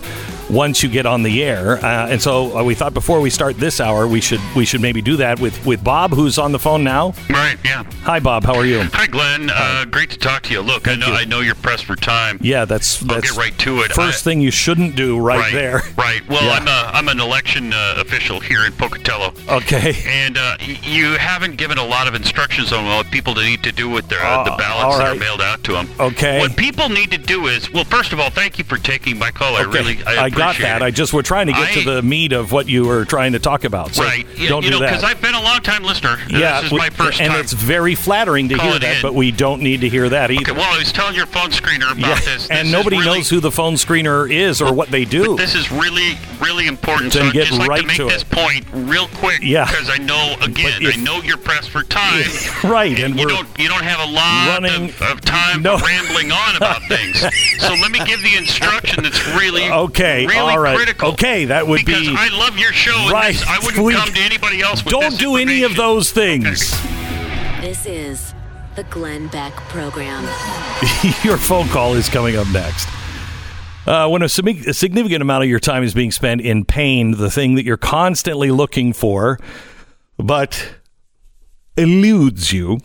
once you get on the air. Uh, and so uh, we thought before we start this hour, we should we should maybe do that with with Bob, who's on the phone now. Right, yeah. Hi, Bob. How are you? Hi, Glenn. Uh, great to talk to you. Look, I know I know you're pressed for time. Yeah, that's I'll get right to it. First thing you shouldn't do right, there. Right. Well, Yeah. I'm a I'm an election uh, official here in Pocatello. Okay. And uh, you haven't given a lot of instructions on what people need to do with their uh, the Oh, ballots all that are mailed out to them. Okay. What people need to do is, well, first of all, thank you for taking my call. I really I I got that. it. I just we're trying to get to the meat of what you were trying to talk about. So right. You, don't you do know, because. I've been a long time listener. yeah, This is we- my first and time. it's very flattering to hear that, in. but we don't need to hear that either. Okay, well, I was telling your phone screener about Yeah, this. and This is nobody really- knows who the phone screener is or what they do. This is really, really important. Then so I'd get just like to make to this it. point real quick Yeah. because I know again, if- I know you're pressed for time. right, and you we're don't you don't have a lot running- of, of time No. rambling on about things. so let me give the instruction that's really Okay, really all right. critical. Okay, that would because be- I love your show. and Right. this- I wouldn't We- come to anybody else. With don't this do any of those things. This is the Glenn Beck Program. your phone call is coming up next. Uh, when a, a significant amount of your time is being spent in pain, the thing that you're constantly looking for, but eludes you,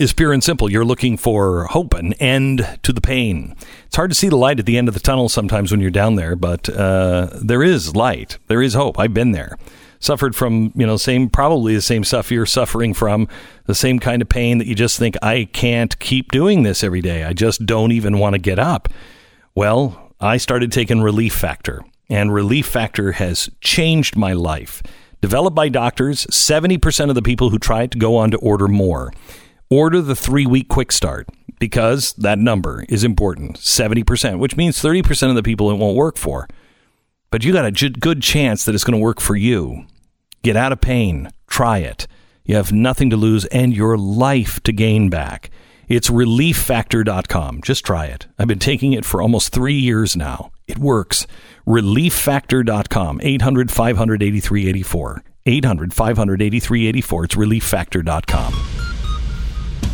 is pure and simple. You're looking for hope, an end to the pain. It's hard to see the light at the end of the tunnel sometimes when you're down there, but uh, there is light. There is hope. I've been there. Suffered from, you know, same, probably the same stuff you're suffering from, the same kind of pain that you just think, I can't keep doing this every day. I just don't even want to get up. Well, I started taking Relief Factor, and Relief Factor has changed my life. Developed by doctors, 70% of the people who try it go on to order more. Order the three week quick start because that number is important 70%, which means 30% of the people it won't work for. But you got a good chance that it's going to work for you. Get out of pain. Try it. You have nothing to lose and your life to gain back. It's relieffactor.com. Just try it. I've been taking it for almost three years now. It works. Relieffactor.com. 800 583 84. 800 583 84. It's relieffactor.com.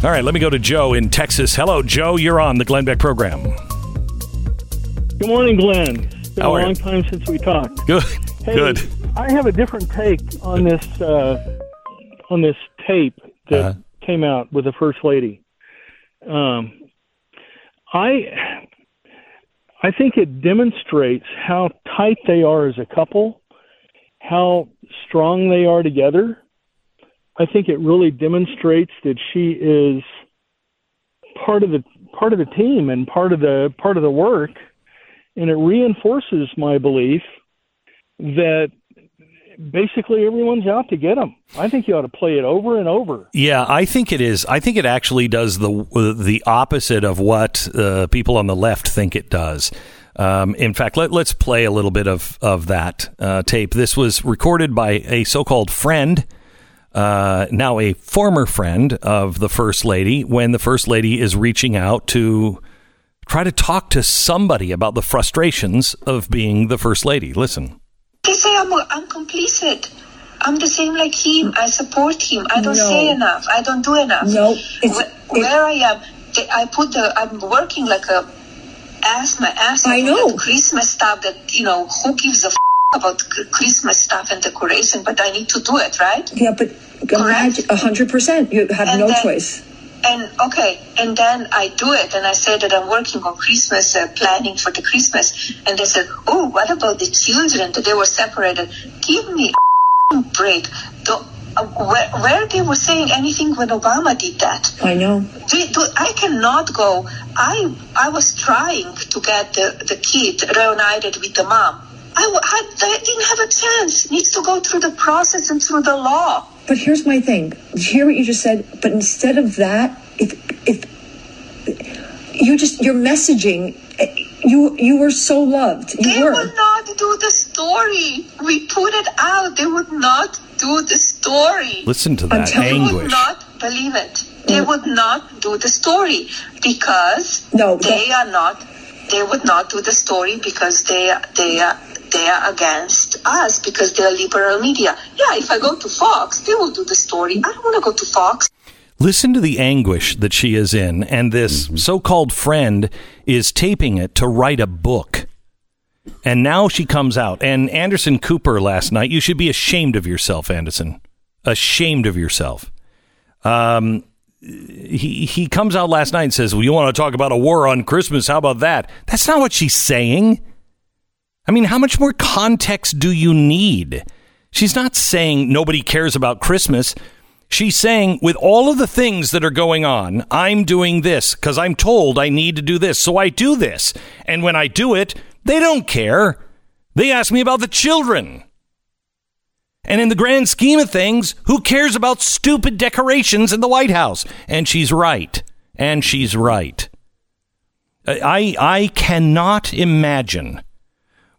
All right, let me go to Joe in Texas. Hello, Joe. You're on the Glenn Beck program. Good morning, Glenn. It's been How a long you? time since we talked. Good. Hey, Good. I have a different take on this uh, on this tape that Uh-huh. came out with the first lady. Um, I I think it demonstrates how tight they are as a couple, how strong they are together. I think it really demonstrates that she is part of the part of the team and part of the part of the work and it reinforces my belief that basically everyone's out to get him. I think you ought to play it over and over. Yeah, I think it is. I think it actually does the the opposite of what uh, people on the left think it does. Um, in fact, let, let's play a little bit of of that uh, tape. This was recorded by a so-called friend, uh, now a former friend of the first lady, when the first lady is reaching out to try to talk to somebody about the frustrations of being the first lady. Listen. They say I'm, I'm complicit. I'm the same like him. I support him. I don't No. say enough. I don't do enough. No, it's- Wh- where I am, I put the. I'm working like a ass my ass. I know. Christmas stuff. That you know who gives a f- about Christmas stuff and decoration, but I need to do it, right? Yeah, but a hundred percent. You have And no then- choice. And okay, and then I do it, and I say that I'm working on Christmas, uh, planning for the Christmas, and they said, "Oh, what about the children? That they were separated? Give me a break." The, uh, where, where they were saying anything when Obama did that? I know. Do, do, I cannot go. I I was trying to get the, the kid reunited with the mom. I, w- I- I didn't have a chance. Needs to go through the process and through the law. But here's my thing. Hear what you just said. But instead of that, if if you just your messaging, eh, you you were so loved. You They were. would not do the story. We put it out. They would not do the story. Listen to that anguish. They would not believe it. They would not do the story because no, they are not. They would not do the story because they they are they are against us because they are liberal media. Yeah, if I go to Fox, they will do the story. I don't want to go to Fox. Listen to the anguish that she is in, and this so called friend is taping it to write a book. And now she comes out. And Anderson Cooper last night, you should be ashamed of yourself, Anderson. Ashamed of yourself. Um, he, he comes out last night and says, Well, you want to talk about a war on Christmas? How about that? That's not what she's saying. I mean, how much more context do you need? She's not saying nobody cares about Christmas. She's saying, with all of the things that are going on, I'm doing this because I'm told I need to do this. So I do this. And when I do it, they don't care. They ask me about the children. And in the grand scheme of things, who cares about stupid decorations in the White House? And she's right. And she's right. I, I cannot imagine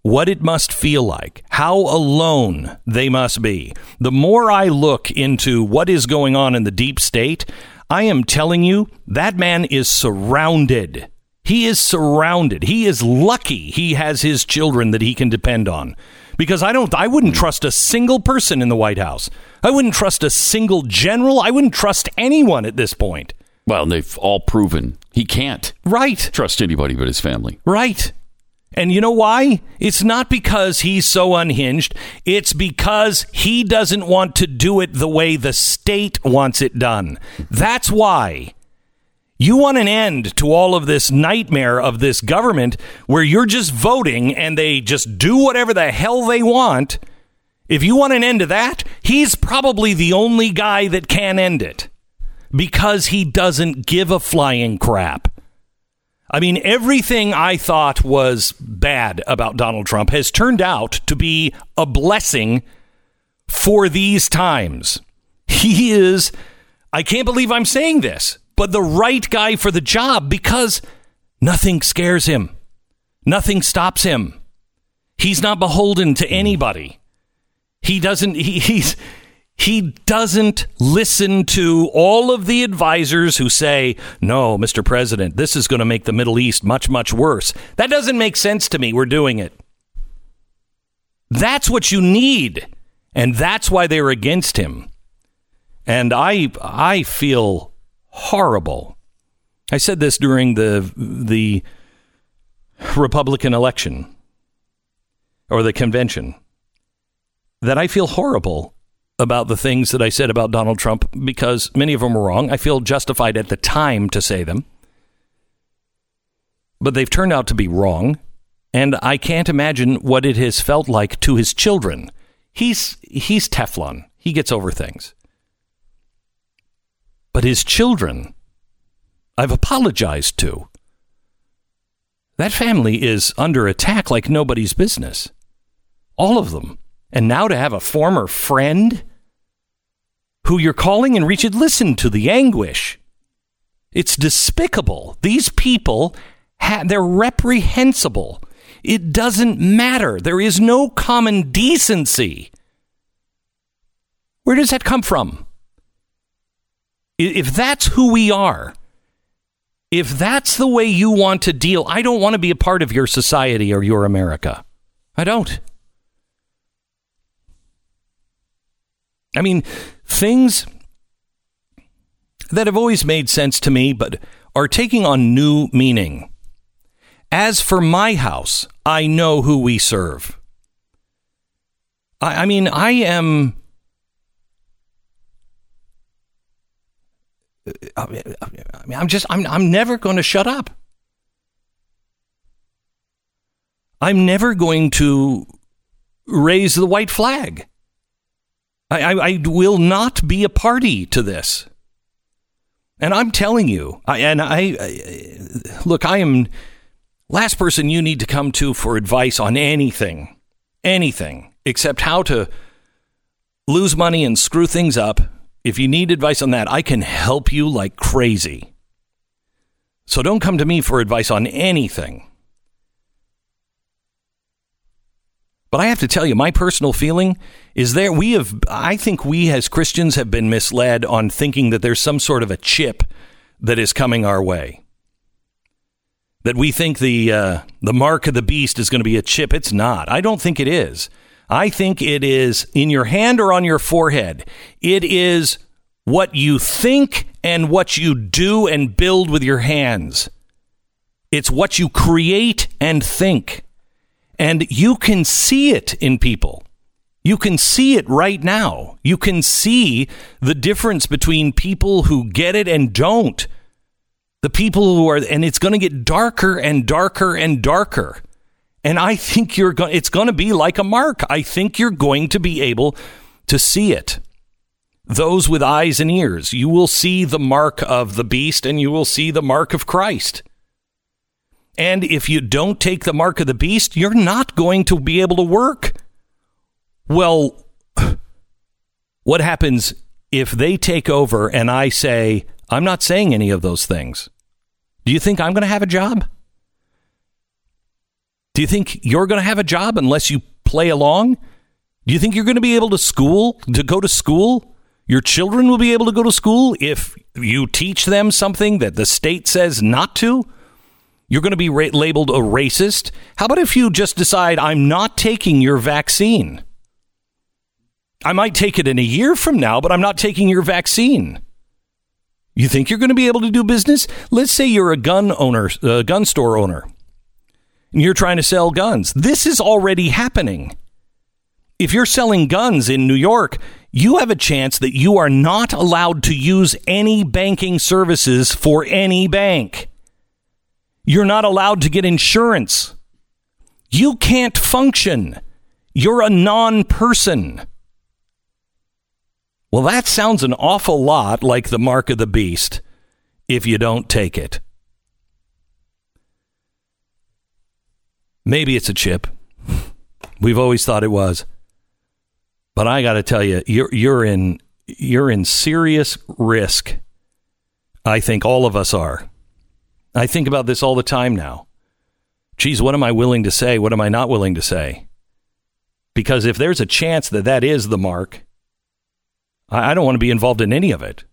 what it must feel like, how alone they must be. The more I look into what is going on in the deep state, I am telling you, that man is surrounded. He is surrounded. He is lucky he has his children that he can depend on. Because I don't I wouldn't trust a single person in the White House. I wouldn't trust a single general. I wouldn't trust anyone at this point. Well, they've all proven he can't right trust anybody but his family. Right. And you know why? It's not because he's so unhinged. It's because he doesn't want to do it the way the state wants it done. That's why. You want an end to all of this nightmare of this government where you're just voting and they just do whatever the hell they want. If you want an end to that, he's probably the only guy that can end it because he doesn't give a flying crap. I mean, everything I thought was bad about Donald Trump has turned out to be a blessing for these times. He is, I can't believe I'm saying this, but the right guy for the job because nothing scares him, nothing stops him. He's not beholden to hmm. anybody. He doesn't, he, he's, he doesn't listen to all of the advisors who say, no, Mr. President, this is going to make the Middle East much, much worse. That doesn't make sense to me. We're doing it. That's what you need. And that's why they're against him. And I, I feel horrible. I said this during the, the Republican election or the convention that I feel horrible about the things that I said about Donald Trump because many of them were wrong. I feel justified at the time to say them. But they've turned out to be wrong. And I can't imagine what it has felt like to his children. He's, he's Teflon, he gets over things. But his children, I've apologized to. That family is under attack like nobody's business. All of them. And now to have a former friend who you're calling and reaching, listen to the anguish. It's despicable. These people, ha- they're reprehensible. It doesn't matter. There is no common decency. Where does that come from? If that's who we are, if that's the way you want to deal, I don't want to be a part of your society or your America. I don't. I mean, things that have always made sense to me, but are taking on new meaning. As for my house, I know who we serve. I, I mean, I am. Uh, I mean, I'm just, I'm, I'm never going to shut up. I'm never going to raise the white flag. I, I, I will not be a party to this. And I'm telling you, I, and I, I, look, I am last person you need to come to for advice on anything, anything except how to lose money and screw things up. If you need advice on that, I can help you like crazy. So don't come to me for advice on anything. But I have to tell you, my personal feeling is there we have I think we as Christians have been misled on thinking that there's some sort of a chip that is coming our way. That we think the uh, the mark of the beast is going to be a chip. It's not. I don't think it is. I think it is in your hand or on your forehead. It is what you think and what you do and build with your hands. It's what you create and think. And you can see it in people. You can see it right now. You can see the difference between people who get it and don't. The people who are, and it's going to get darker and darker and darker. And I think you're going, it's going to be like a mark. I think you're going to be able to see it. Those with eyes and ears, you will see the mark of the beast and you will see the mark of Christ. And if you don't take the mark of the beast, you're not going to be able to work. Well, what happens if they take over and I say, I'm not saying any of those things? Do you think I'm going to have a job? Do you think you're going to have a job unless you play along? Do you think you're going to be able to school to go to school? Your children will be able to go to school if you teach them something that the state says not to? You're going to be ra- labeled a racist? How about if you just decide I'm not taking your vaccine? I might take it in a year from now, but I'm not taking your vaccine. You think you're going to be able to do business? Let's say you're a gun owner, a gun store owner, and you're trying to sell guns. This is already happening. If you're selling guns in New York, you have a chance that you are not allowed to use any banking services for any bank. You're not allowed to get insurance. You can't function. You're a non person. Well, that sounds an awful lot like the mark of the beast if you don't take it. Maybe it's a chip. We've always thought it was. But I got to tell you, you're you're in you're in serious risk. I think all of us are. I think about this all the time now. Geez, what am I willing to say? What am I not willing to say? Because if there's a chance that that is the mark, I, I don't want to be involved in any of it.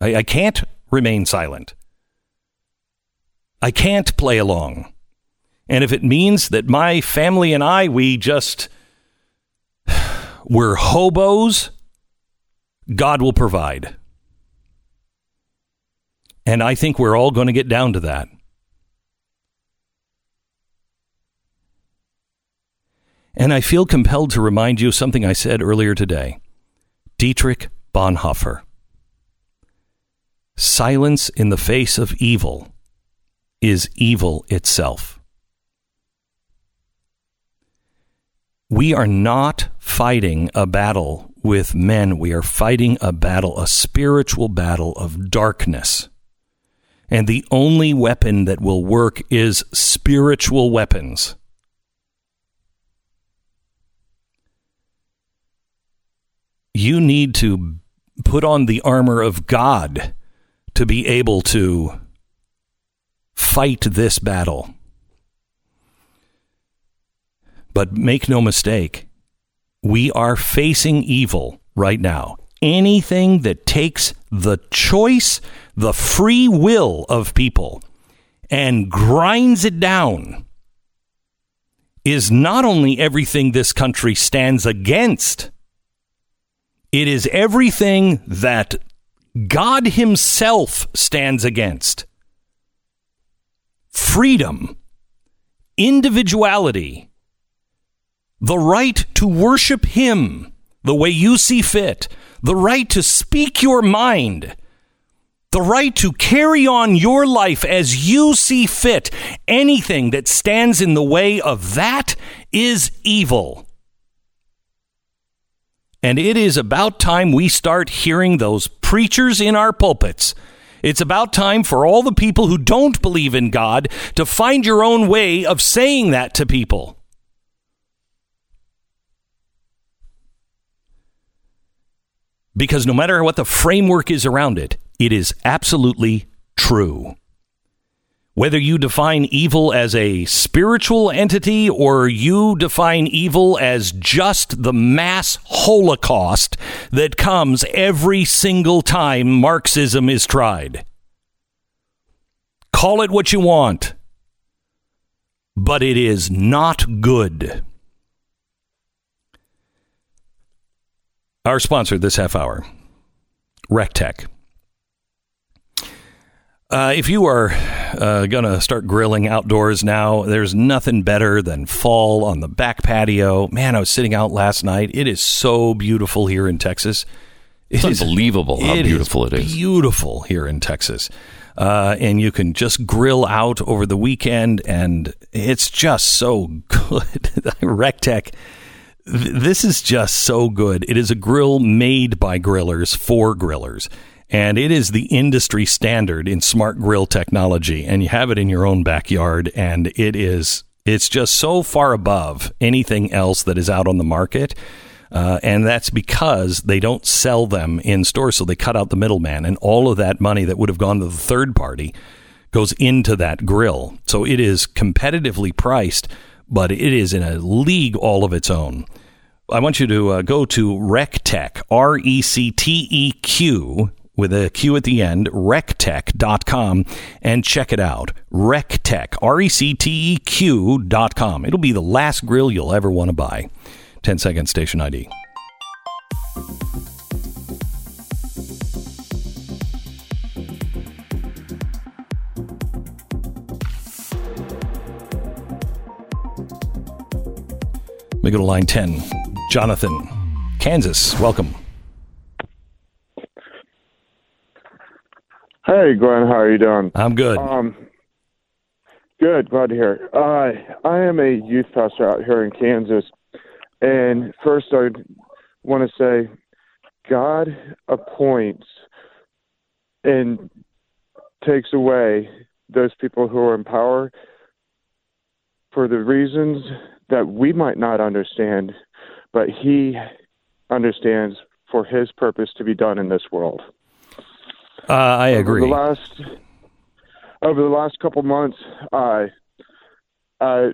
I, I can't remain silent. I can't play along. And if it means that my family and I, we just, we're hobos, God will provide. And I think we're all going to get down to that. And I feel compelled to remind you of something I said earlier today. Dietrich Bonhoeffer. Silence in the face of evil is evil itself. We are not fighting a battle with men. We are fighting a battle, a spiritual battle of darkness. And the only weapon that will work is spiritual weapons. You need to put on the armor of God to be able to fight this battle. But make no mistake, we are facing evil right now. Anything that takes the choice, the free will of people, and grinds it down is not only everything this country stands against, it is everything that God Himself stands against. Freedom, individuality, the right to worship Him the way you see fit, the right to speak your mind, the right to carry on your life as you see fit. Anything that stands in the way of that is evil. And it is about time we start hearing those preachers in our pulpits. It's about time for all the people who don't believe in God to find your own way of saying that to people. Because no matter what the framework is around it, it is absolutely true. Whether you define evil as a spiritual entity or you define evil as just the mass holocaust that comes every single time Marxism is tried. Call it what you want, but it is not good. Our sponsor this half hour, RecTeq. Uh, if you are uh, going to start grilling outdoors now, there's nothing better than fall on the back patio. Man, I was sitting out last night. It is so beautiful here in Texas. It's unbelievable how beautiful it is. Beautiful here in Texas. Uh, and you can just grill out over the weekend, and it's just so good. RecTeq, th- this is just so good. It is a grill made by grillers for grillers and it is the industry standard in smart grill technology and you have it in your own backyard and it is it's just so far above anything else that is out on the market uh, and that's because they don't sell them in stores so they cut out the middleman and all of that money that would have gone to the third party goes into that grill. So it is competitively priced but it is in a league all of its own. I want you to uh, go to RecTeq, R E C T E Q, with a Q at the end, recteq.com, and check it out. RecTeq, R E C T E Q.com. It'll be the last grill you'll ever want to buy. 10 second station ID. We go to line 10. Jonathan, Kansas, welcome. Hey, Glenn, how are you doing? I'm good. Um, good, glad to hear. Uh, I am a youth pastor out here in Kansas, and first I want to say, God appoints and takes away those people who are in power for the reasons that we might not understand, but He understands for His purpose to be done in this world. Uh, I agree. Over the last over the last couple months, uh, uh,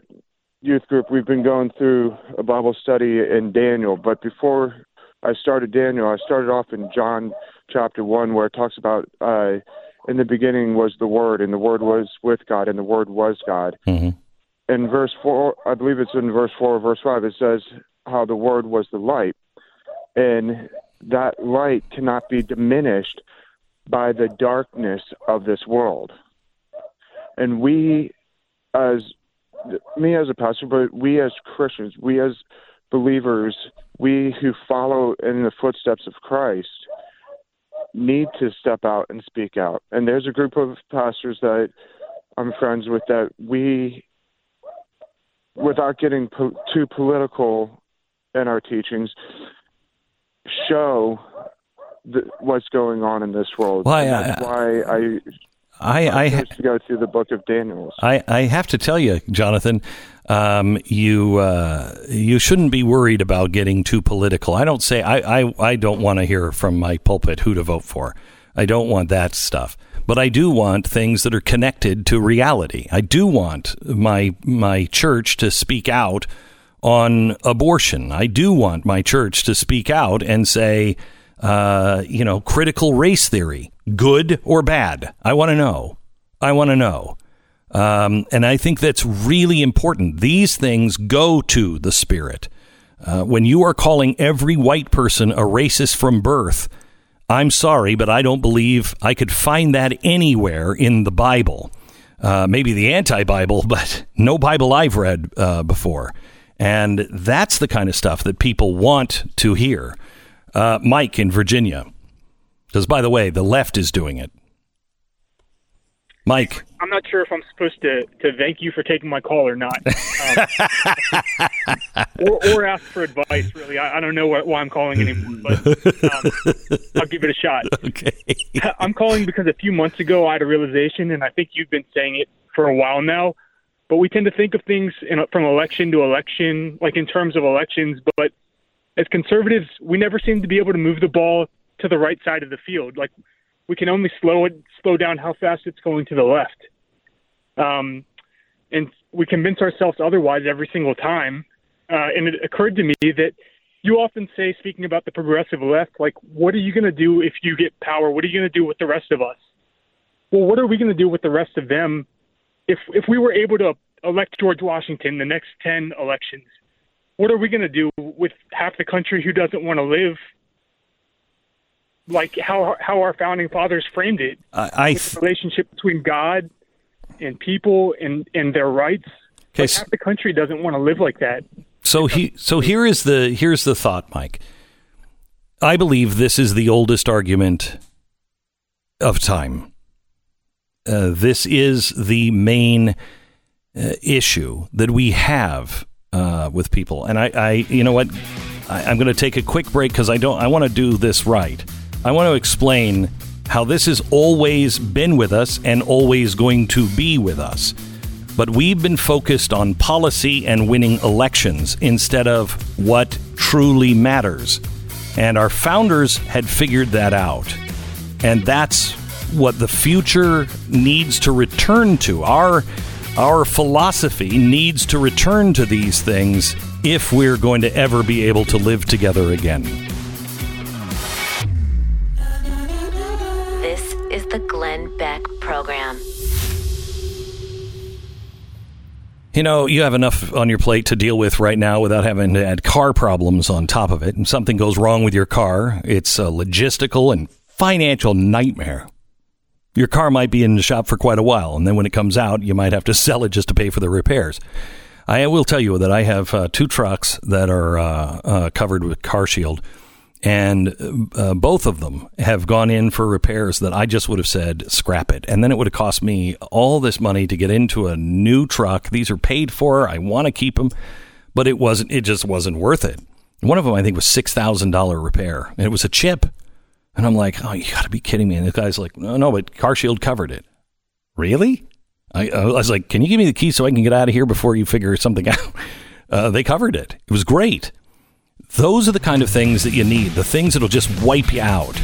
youth group, we've been going through a Bible study in Daniel. But before I started Daniel, I started off in John chapter one, where it talks about uh, in the beginning was the Word, and the Word was with God, and the Word was God. Mm-hmm. In verse four, I believe it's in verse four or verse five, it says how the Word was the light, and that light cannot be diminished by the darkness of this world. And we, as me as a pastor, but we as Christians, we as believers, we who follow in the footsteps of Christ, need to step out and speak out. And there's a group of pastors that I'm friends with that we, without getting po- too political in our teachings, show the, what's going on in this world. Well, I- that's why I I, I, chose to go through the book of Daniel. I, I have to tell you, Jonathan, um, you uh, you shouldn't be worried about getting too political. I don't say I, I, I don't want to hear from my pulpit who to vote for. I don't want that stuff. But I do want things that are connected to reality. I do want my my church to speak out on abortion. I do want my church to speak out and say, uh, you know, critical race theory, good or bad. I want to know. I want to know. Um, and I think that's really important. These things go to the spirit. Uh, when you are calling every white person a racist from birth, I'm sorry, but I don't believe I could find that anywhere in the Bible. Uh, maybe the anti Bible, but no Bible I've read uh, before. And that's the kind of stuff that people want to hear. Uh, Mike in Virginia. Because, by the way, the left is doing it. Mike. I'm not sure if I'm supposed to, to thank you for taking my call or not, um, or, or ask for advice. Really, I, I don't know why I'm calling anymore, but um, I'll give it a shot. Okay. I'm calling because a few months ago I had a realization, and I think you've been saying it for a while now. But we tend to think of things in, from election to election, like in terms of elections. But as conservatives, we never seem to be able to move the ball to the right side of the field. Like we can only slow it, slow down how fast it's going to the left. Um, and we convince ourselves otherwise every single time. Uh, and it occurred to me that you often say, speaking about the progressive left, like, what are you going to do if you get power? What are you going to do with the rest of us? Well, what are we going to do with the rest of them if if we were able to elect George Washington the next ten elections? What are we going to do with half the country who doesn't want to live like how how our founding fathers framed it? I, I the relationship between God and people and and their rights. Okay, Like half the country doesn't want to live like that. So he so here is the here's the thought, Mike. I believe this is the oldest argument of time. Uh, this is the main uh, issue that we have uh, with people, and I, I you know what, I, I'm going to take a quick break because I don't I want to do this right. I want to explain how this has always been with us and always going to be with us. But we've been focused on policy and winning elections instead of what truly matters. And our founders had figured that out. And that's what the future needs to return to. Our our philosophy needs to return to these things if we're going to ever be able to live together again. This is the Glenn Beck Program. You know, you have enough on your plate to deal with right now without having to add car problems on top of it. And something goes wrong with your car, it's a logistical and financial nightmare. Your car might be in the shop for quite a while, and then when it comes out, you might have to sell it just to pay for the repairs. I will tell you that I have uh, two trucks that are uh, uh, covered with Car Shield, and uh, both of them have gone in for repairs that I just would have said scrap it, and then it would have cost me all this money to get into a new truck. These are paid for. I want to keep them, but it wasn't. It just wasn't worth it. One of them I think was six thousand dollar repair, and it was a chip. And I'm like, oh, you got to be kidding me. And the guy's like, no, no, but Car Shield covered it. Really? I, I, was like, can you give me the key so I can get out of here before you figure something out? Uh, they covered it. It was great. Those are the kind of things that you need, the things that'll just wipe you out.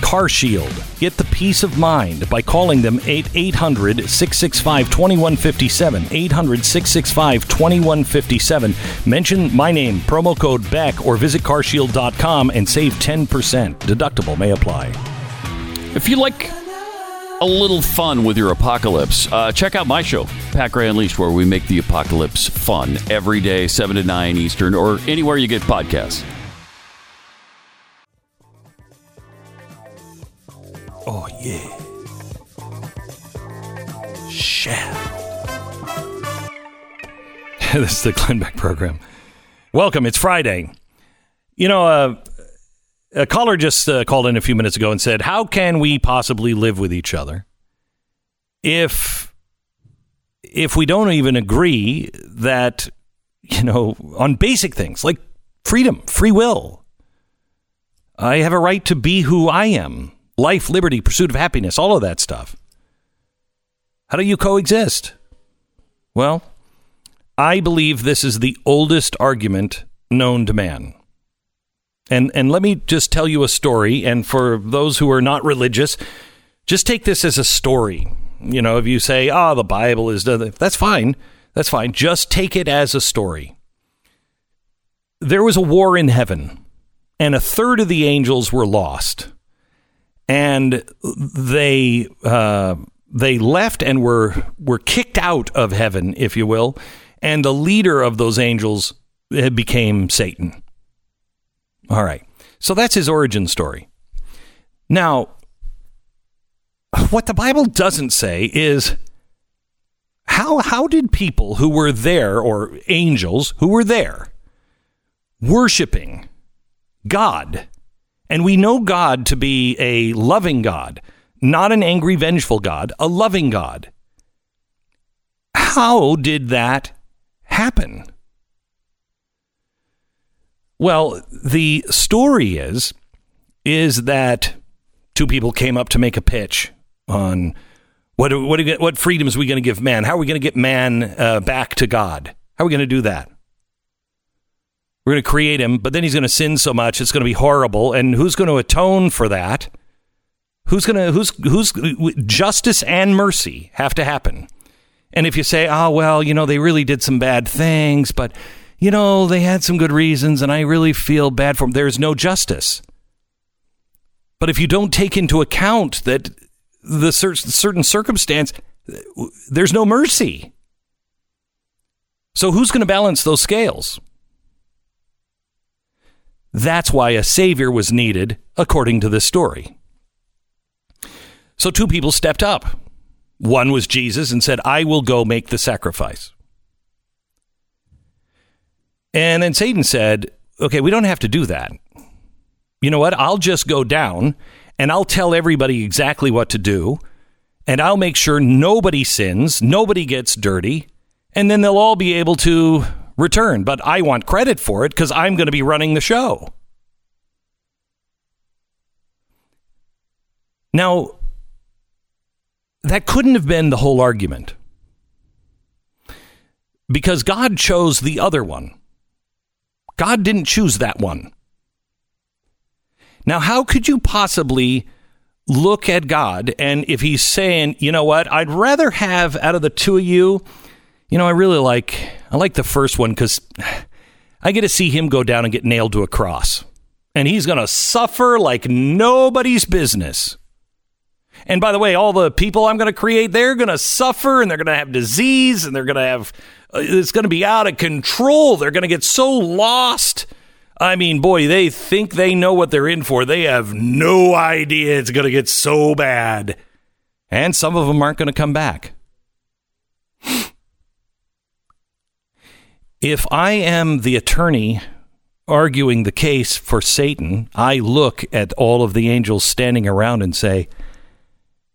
Car Shield. Get the peace of mind by calling them 800 665 2157. 800 665 2157. Mention my name, promo code BECK, or visit carshield.com and save 10%. Deductible may apply. If you like a little fun with your apocalypse, uh, check out my show, Pat Gray Unleashed, where we make the apocalypse fun every day, 7 to 9 Eastern, or anywhere you get podcasts. Oh, yeah. Shaft. this is the Glenn Beck program. Welcome. It's Friday. You know, uh, a caller just uh, called in a few minutes ago and said, How can we possibly live with each other if if we don't even agree that, you know, on basic things like freedom, free will, I have a right to be who I am, life, liberty, pursuit of happiness, all of that stuff. How do you coexist? Well, I believe this is the oldest argument known to man. And and let me just tell you a story and for those who are not religious, just take this as a story. You know, if you say, "Oh, the Bible is that's fine. That's fine. Just take it as a story." There was a war in heaven, and a third of the angels were lost. And they uh, they left and were were kicked out of heaven, if you will, and the leader of those angels became Satan. All right. So that's his origin story. Now, what the Bible doesn't say is how how did people who were there or angels who were there worshiping God and we know God to be a loving God, not an angry vengeful God, a loving God. How did that happen? Well, the story is is that two people came up to make a pitch on what what what freedoms are we going to give man? How are we going to get man uh, back to God? How are we going to do that? We're going to create him, but then he's going to sin so much it's going to be horrible. And who's going to atone for that? Who's going to who's who's justice and mercy have to happen? And if you say, "Oh, well, you know, they really did some bad things, but you know, they had some good reasons and I really feel bad for them. There's no justice. But if you don't take into account that the cer- certain circumstance, there's no mercy. So who's going to balance those scales? That's why a savior was needed, according to this story. So two people stepped up. One was Jesus and said, I will go make the sacrifice. And then Satan said, okay, we don't have to do that. You know what? I'll just go down and I'll tell everybody exactly what to do. And I'll make sure nobody sins, nobody gets dirty, and then they'll all be able to return. But I want credit for it because I'm going to be running the show. Now, that couldn't have been the whole argument because God chose the other one. God didn't choose that one. Now, how could you possibly look at God and if he's saying, you know what, I'd rather have out of the two of you, you know, I really like I like the first one because I get to see him go down and get nailed to a cross. And he's going to suffer like nobody's business. And by the way, all the people I'm going to create, they're going to suffer and they're going to have disease and they're going to have, uh, it's going to be out of control. They're going to get so lost. I mean, boy, they think they know what they're in for. They have no idea it's going to get so bad. And some of them aren't going to come back. If I am the attorney arguing the case for Satan, I look at all of the angels standing around and say,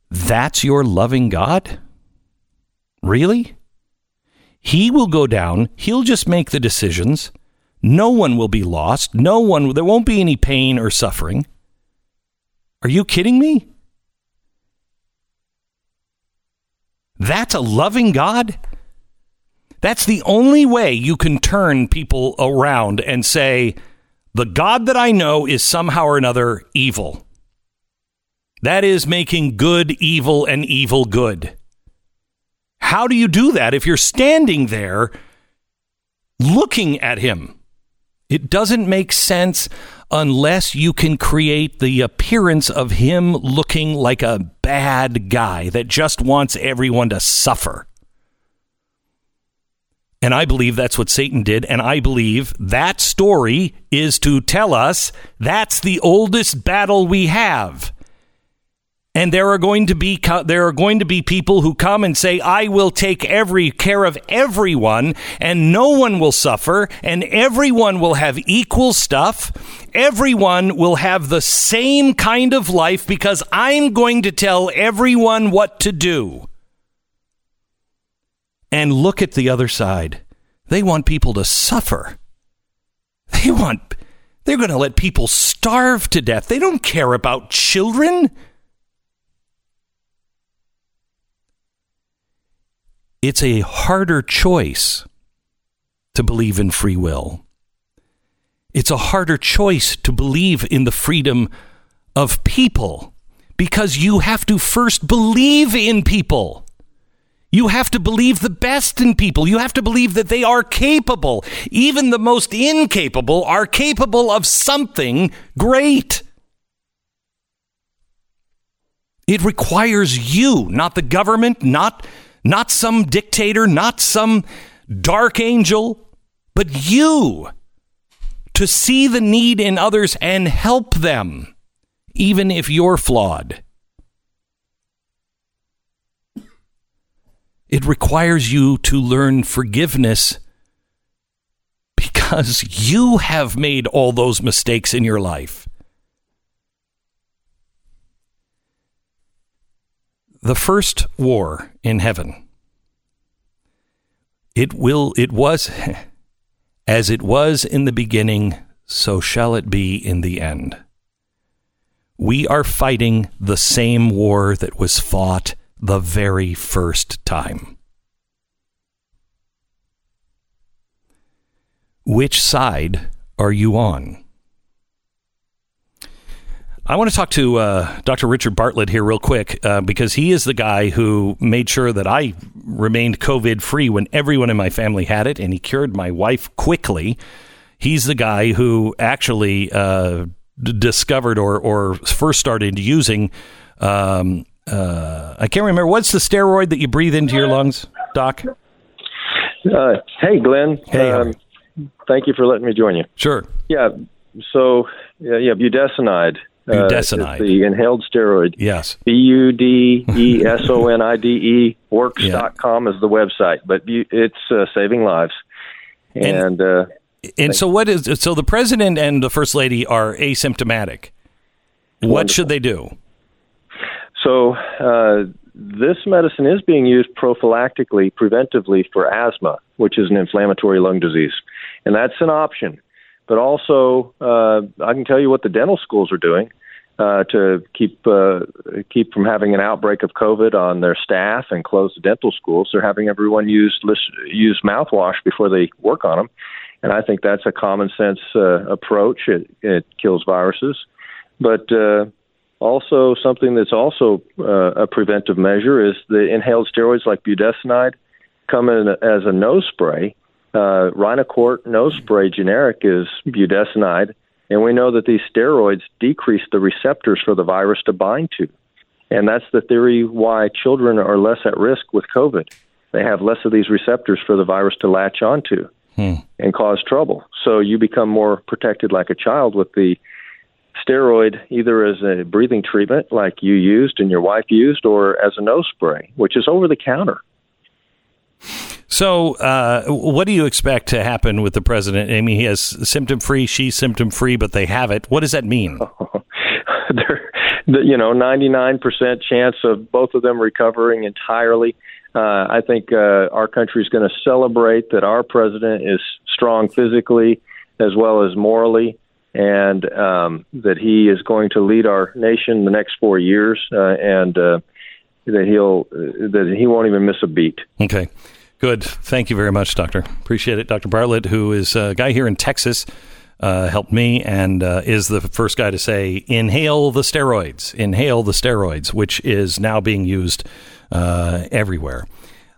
That's your loving God? Really? He will go down, he'll just make the decisions. No one will be lost. No one, there won't be any pain or suffering. Are you kidding me? That's a loving God? That's the only way you can turn people around and say, the God that I know is somehow or another evil. That is making good evil and evil good. How do you do that if you're standing there looking at him? It doesn't make sense unless you can create the appearance of him looking like a bad guy that just wants everyone to suffer. And I believe that's what Satan did. And I believe that story is to tell us that's the oldest battle we have. And there are going to be there are going to be people who come and say, "I will take every care of everyone, and no one will suffer, and everyone will have equal stuff. Everyone will have the same kind of life because I'm going to tell everyone what to do." And look at the other side. They want people to suffer. They want, they're going to let people starve to death. They don't care about children. It's a harder choice to believe in free will. It's a harder choice to believe in the freedom of people because you have to first believe in people. You have to believe the best in people. You have to believe that they are capable. Even the most incapable are capable of something great. It requires you, not the government, not, not some dictator, not some dark angel, but you to see the need in others and help them, even if you're flawed. It requires you to learn forgiveness because you have made all those mistakes in your life. The first war in heaven. It will it was as it was in the beginning, so shall it be in the end. We are fighting the same war that was fought the very first time. Which side are you on? I want to talk to uh, Dr. Richard Bartlett here, real quick, uh, because he is the guy who made sure that I remained COVID free when everyone in my family had it, and he cured my wife quickly. He's the guy who actually uh, d- discovered or, or first started using um, uh, I can't remember what's the steroid that you breathe into your lungs, Doc. Uh, hey, Glenn. Hey, um, thank you for letting me join you. Sure. Yeah. So, yeah, yeah budesonide. Uh, Budesonide. the inhaled steroid. Yes. B U D E S O N I D E works.com is the website, but it's uh, saving lives. And, uh, And so, what is so? The president and the first lady are asymptomatic. What should they do? So uh, this medicine is being used prophylactically, preventively for asthma, which is an inflammatory lung disease, and that's an option. But also, uh, I can tell you what the dental schools are doing. uh, to keep uh, keep from having an outbreak of COVID on their staff and close the dental schools. They're having everyone use use mouthwash before they work on them, and I think that's a common sense uh, approach. It, it kills viruses, but uh, also something that's also uh, a preventive measure is the inhaled steroids like budesonide come in as a nose spray. Uh, Rhinocort nose spray generic is budesonide and we know that these steroids decrease the receptors for the virus to bind to. And that's the theory why children are less at risk with COVID. They have less of these receptors for the virus to latch onto Hmm. and cause trouble. So you become more protected like a child with the steroid, either as a breathing treatment like you used and your wife used, or as a nose spray, which is over the counter. So, uh, what do you expect to happen with the president? I mean, he has symptom free, she's symptom free, but they have it. What does that mean? You know, 99% chance of both of them recovering entirely. Uh, I think uh, our country is going to celebrate that our president is strong physically as well as morally, and um, that he is going to lead our nation the next four years, uh, and uh, that he'll that he won't even miss a beat. Okay. Good. Thank you very much, Doctor. Appreciate it. Dr. Bartlett, who is a guy here in Texas, uh, helped me and uh, is the first guy to say, inhale the steroids, inhale the steroids, which is now being used uh, everywhere.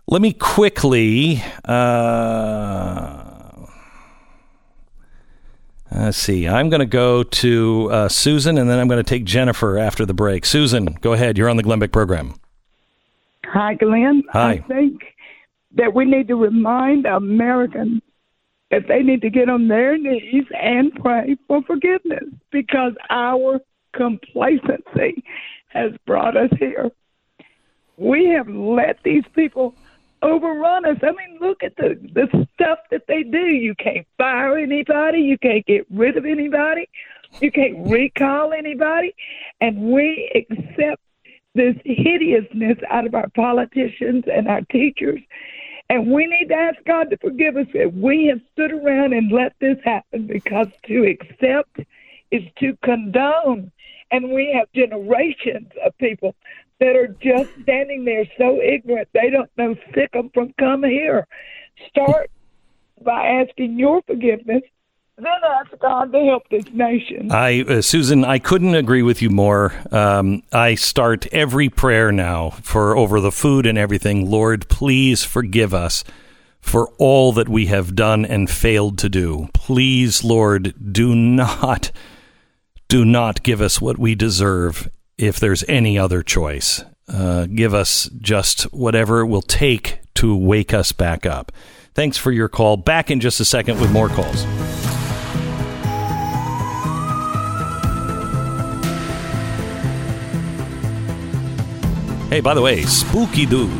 Let me quickly. Uh, let's see. I'm going to go to uh, Susan and then I'm going to take Jennifer after the break. Susan, go ahead. You're on the Glenn Beck program. Hi, Glenn. Hi. I think that we need to remind Americans that they need to get on their knees and pray for forgiveness because our complacency has brought us here. We have let these people overrun us. I mean, look at the the stuff that they do. You can't fire anybody. You can't get rid of anybody. You can't recall anybody, and we accept this hideousness out of our politicians and our teachers. And we need to ask God to forgive us if we have stood around and let this happen because to accept is to condone. And we have generations of people that are just standing there so ignorant they don't know sick 'em from come here. Start by asking your forgiveness, then ask God to help this nation. I, uh, Susan, I couldn't agree with you more. Um, I start every prayer now for over the food and everything. Lord, please forgive us for all that we have done and failed to do. Please, Lord, do not, do not give us what we deserve if there's any other choice. Uh, give us just whatever it will take to wake us back up. Thanks for your call. Back in just a second with more calls. Hey, by the way, Spooky Dude.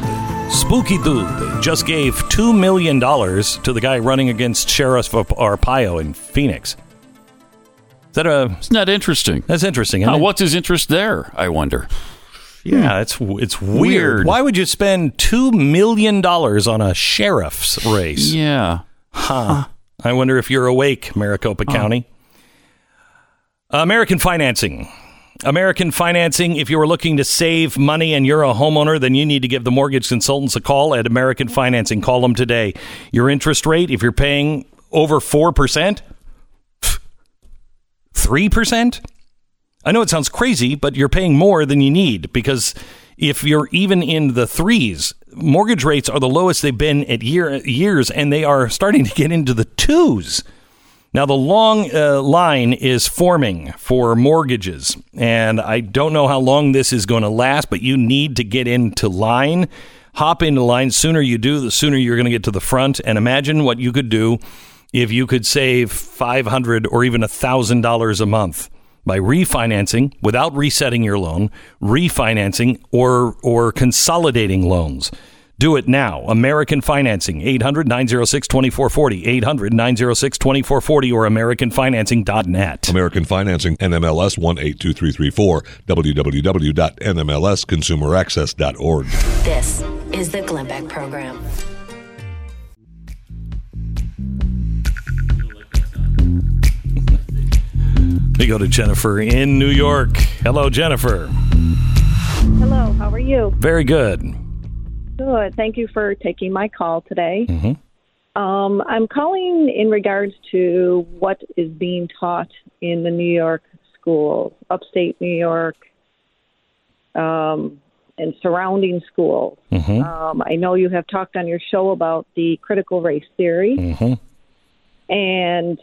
Spooky Dude just gave $2 million to the guy running against Sheriff Arpaio in Phoenix. That a. Isn't that interesting? That's interesting. what's his interest there? I wonder. Yeah, it's it's hmm. weird. Weird. Why would you spend two million dollars on a sheriff's race? Yeah, huh. I wonder if you're awake, Maricopa County. American financing. American financing. If you are looking to save money and you're a homeowner, then you need to give the mortgage consultants a call at American Financing. Call them today. Your interest rate, if you're paying over four percent, three percent. I know it sounds crazy, but you're paying more than you need because if you're even in the threes, mortgage rates are the lowest they've been at year years, and they are starting to get into the twos. Now, the long uh, line is forming for mortgages, and I don't know how long this is going to last, but you need to get into line. Hop into line. Sooner you do, the sooner you're going to get to the front. And imagine what you could do if you could save 500 or even $1,000 a month by refinancing without resetting your loan, refinancing or or consolidating loans. Do it now. American Financing, 800 906 2440, 800 906 2440, or AmericanFinancing.net. American Financing, NMLS 182334, www.nmlsconsumeraccess.org. This is the Glenn Beck Program. Me go to Jennifer in New York. Hello, Jennifer. Hello, how are you? Very good. Good. Thank you for taking my call today. Mm-hmm. Um, I'm calling in regards to what is being taught in the New York schools, upstate New York, um, and surrounding schools. Mhm. Um, I know you have talked on your show about the critical race theory, Mm-hmm. and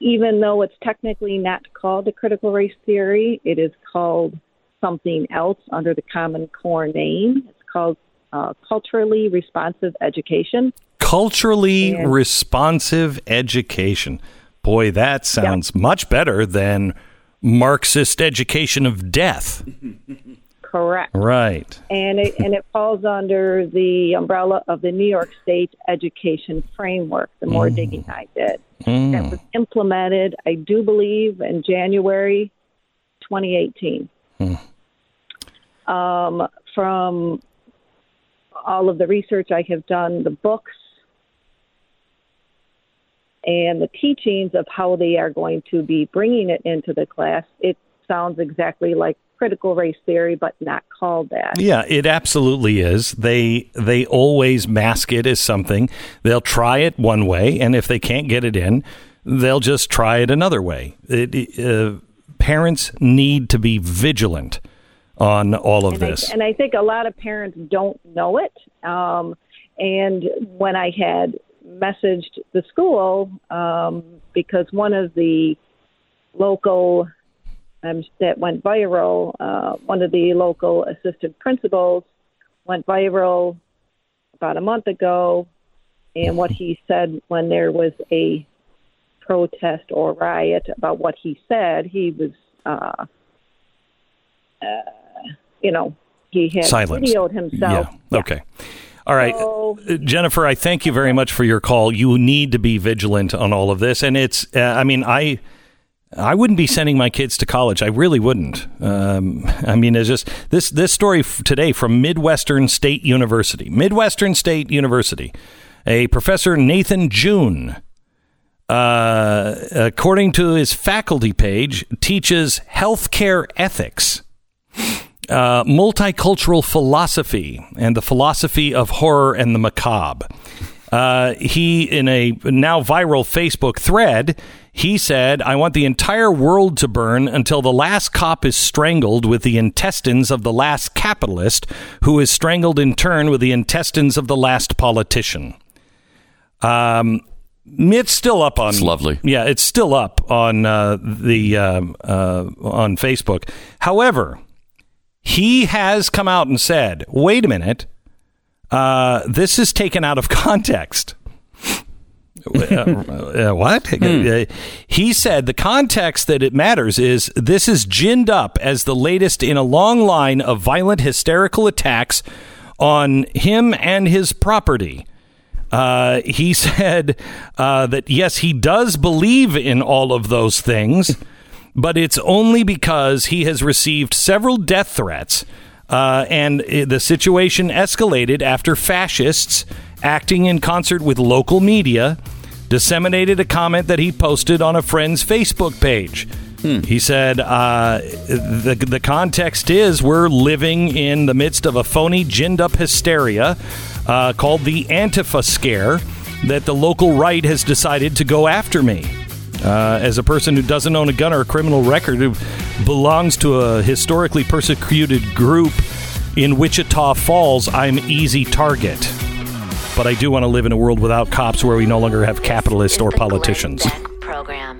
even though it's technically not called the critical race theory, it is called something else under the Common Core name. It's called uh, culturally responsive education. Culturally And- responsive education. Boy, that sounds much better than Marxist education of death. Correct. Right. and it and it falls under the umbrella of the New York State Education Framework. The more digging I did, Mm. that was implemented, I do believe, in January 2018. Um, from all of the research I have done, the books and the teachings of how they are going to be bringing it into the class, it sounds exactly like critical race theory, but not called that. Yeah, it absolutely is. They they always mask it as something. They'll try it one way, and if they can't get it in, they'll just try it another way. It, uh, parents need to be vigilant on all of and this. I, and I think a lot of parents don't know it. Um, and when I had messaged the school, um, because one of the local um, that went viral, uh, one of the local assistant principals went viral about a month ago, and what he said when there was a protest or riot about what he said, he was. Uh, uh, you know, he had Silence. videoed himself. Yeah. Okay. All right. So- Uh, Jennifer, I thank you very much for your call. You need to be vigilant on all of this. And it's, uh, I mean, I. I wouldn't be sending my kids to college. I really wouldn't. Um, I mean, it's just this this story today from Midwestern State University. Midwestern State University, a professor Nathan Jun, uh, according to his faculty page, teaches healthcare ethics uh, multicultural philosophy and the philosophy of horror and the macabre. Uh, he, in a now viral Facebook thread, he said, I want the entire world to burn until the last cop is strangled with the intestines of the last capitalist, who is strangled in turn with the intestines of the last politician. Um, it's still up on. It's lovely. Yeah, it's still up on uh, the um, uh, on Facebook. However, he has come out and said, "Wait a minute, uh, this is taken out of context." Uh, uh, what? Uh, he said the context that it matters is this is ginned up as the latest in a long line of violent hysterical attacks on him and his property. Uh, he said uh, that yes, he does believe in all of those things, but it's only because he has received several death threats. Uh, and the situation escalated after fascists, acting in concert with local media, disseminated a comment that he posted on a friend's Facebook page. He said, uh, the, the context is we're living in the midst of a phony, ginned up hysteria uh, called the Antifa scare that the local right has decided to go after me. Uh, as a person who doesn't own a gun or a criminal record, who belongs to a historically persecuted group in Wichita Falls, I'm easy target but I do want to live in a world without cops where we no longer have capitalists or politicians. Program.